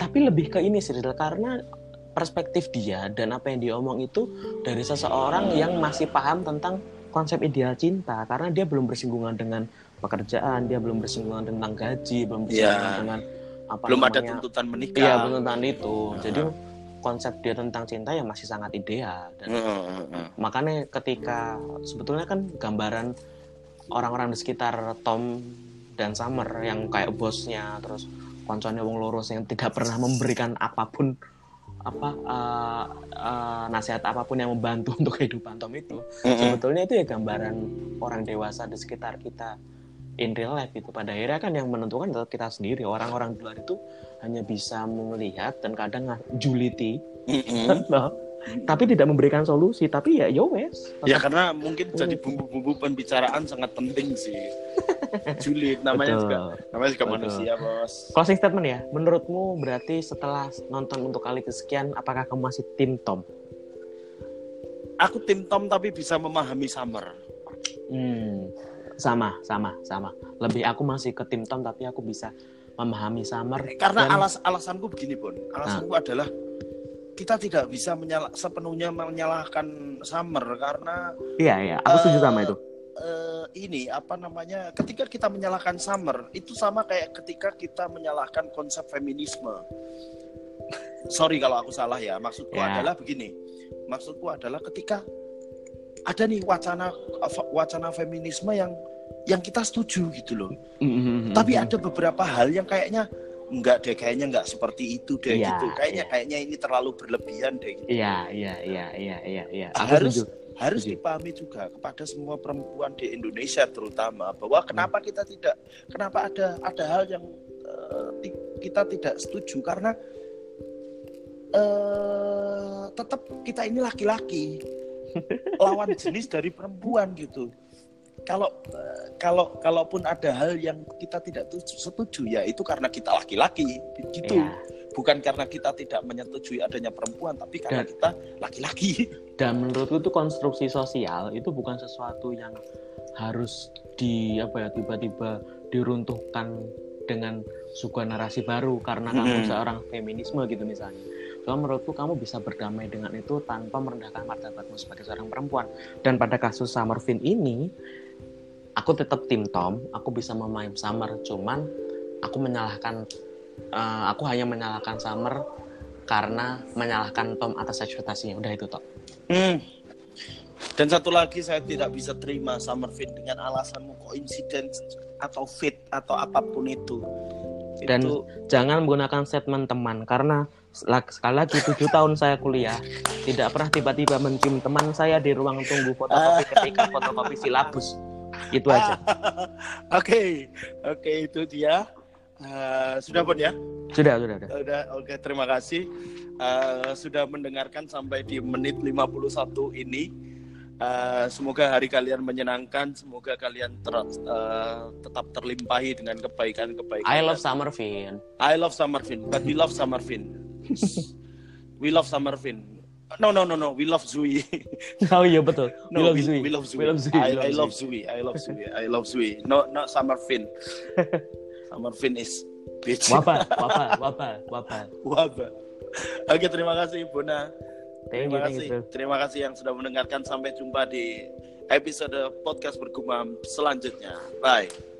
Tapi lebih ke ini sih, karena perspektif dia dan apa yang dia omong itu dari seseorang yang masih paham tentang konsep ideal cinta karena dia belum bersinggungan dengan pekerjaan, dia belum bersinggungan tentang gaji, belum bersinggungan yeah. dengan apa belum namanya, ada tuntutan menikah. Iya, tuntutan itu. Uh -huh. Jadi konsep dia tentang cinta yang masih sangat ideal dan uh -huh. makanya ketika sebetulnya kan gambaran orang-orang di sekitar Tom dan Summer yang kayak bosnya terus konconnya wong lurus yang tidak pernah memberikan apa pun apa uh, uh, nasihat apa pun yang membantu untuk kehidupan Tom itu mm -hmm. sebetulnya itu ya gambaran orang dewasa di sekitar kita in real life itu pada akhirnya kan yang menentukan adalah kita sendiri. Orang-orang di luar itu hanya bisa melihat dan kadang juliti mm-hmm. tapi tidak memberikan solusi. Tapi ya yo ya wes. Ya karena mungkin jadi bumbu-bumbu pembicaraan sangat penting sih. Julid namanya Betul. juga namanya juga Betul. manusia bos. Closing statement ya. Menurutmu berarti setelah nonton untuk kali kesekian apakah kamu masih tim Tom? Aku tim Tom tapi bisa memahami Summer. Hmm sama sama sama. Lebih aku masih ke tim Tom tapi aku bisa memahami Summer karena dan... alas alasanku begini pun alasanku nah. adalah kita tidak bisa menyala, sepenuhnya menyalahkan Summer karena iya iya. Aku setuju uh, sama itu. uh, ini apa namanya ketika kita menyalahkan Summer itu sama kayak ketika kita menyalahkan konsep feminisme. Sorry kalau aku salah ya. Maksudku yeah. adalah begini. Maksudku adalah ketika ada nih wacana wacana feminisme yang yang kita setuju gitu loh. Mm-hmm. Tapi ada beberapa hal yang kayaknya enggak deh, kayaknya enggak seperti itu deh yeah, gitu. Kayaknya yeah. kayaknya ini terlalu berlebihan deh gitu. Iya, iya, iya, iya, iya, iya. Harus setuju. harus setuju. dipahami juga kepada semua perempuan di Indonesia terutama bahwa kenapa hmm. kita tidak kenapa ada ada hal yang uh, kita tidak setuju karena uh, tetap kita ini laki-laki lawan jenis dari perempuan gitu kalau kalau kalaupun ada hal yang kita tidak setuju ya itu karena kita laki-laki gitu ya. bukan karena kita tidak menyetujui adanya perempuan tapi karena dan, kita laki-laki dan menurutku itu konstruksi sosial itu bukan sesuatu yang harus di apa ya tiba-tiba diruntuhkan dengan sebuah narasi baru karena hmm. kamu seorang feminisme gitu misalnya cuma menurutku kamu bisa berdamai dengan itu tanpa merendahkan martabatmu sebagai seorang perempuan. Dan pada kasus Summer Finn ini aku tetap tim Tom aku bisa memain Summer cuman aku menyalahkan uh, aku hanya menyalahkan Summer karena menyalahkan Tom atas ekspektasinya. Udah itu Tom hmm. dan satu lagi saya tidak bisa terima Summer Finn dengan alasanmu insiden atau fit atau apa pun itu. Dan itu... jangan menggunakan statement teman karena sekali lagi tujuh tahun saya kuliah tidak pernah tiba-tiba mencium teman saya di ruang tunggu fotokopi ketika fotokopi silabus itu aja oke okay. oke okay, itu dia uh, sudah pun ya sudah sudah sudah, sudah oke okay, terima kasih uh, sudah mendengarkan sampai di menit 51 ini Uh, semoga hari kalian menyenangkan, semoga kalian ter, uh, tetap terlimpahi dengan kebaikan-kebaikan. I love Summer Fin. I love Summer Fin, but we love Summer Fin. we love Summer Fin. No, no, no, no. We love Zui. oh iya betul. No, we love we, Zui. We love Zui. We love Zui. I, I love Zui. I love Zui. I love Zui. No, not Summer Fin. Summer Fin is bitch. Wapa, wapa, wapa, wapa. Wapa. Oke, terima kasih Bunda. Thank Terima you, kasih. Thank you, Terima kasih yang sudah mendengarkan. Sampai jumpa di episode podcast bergumam selanjutnya. Bye.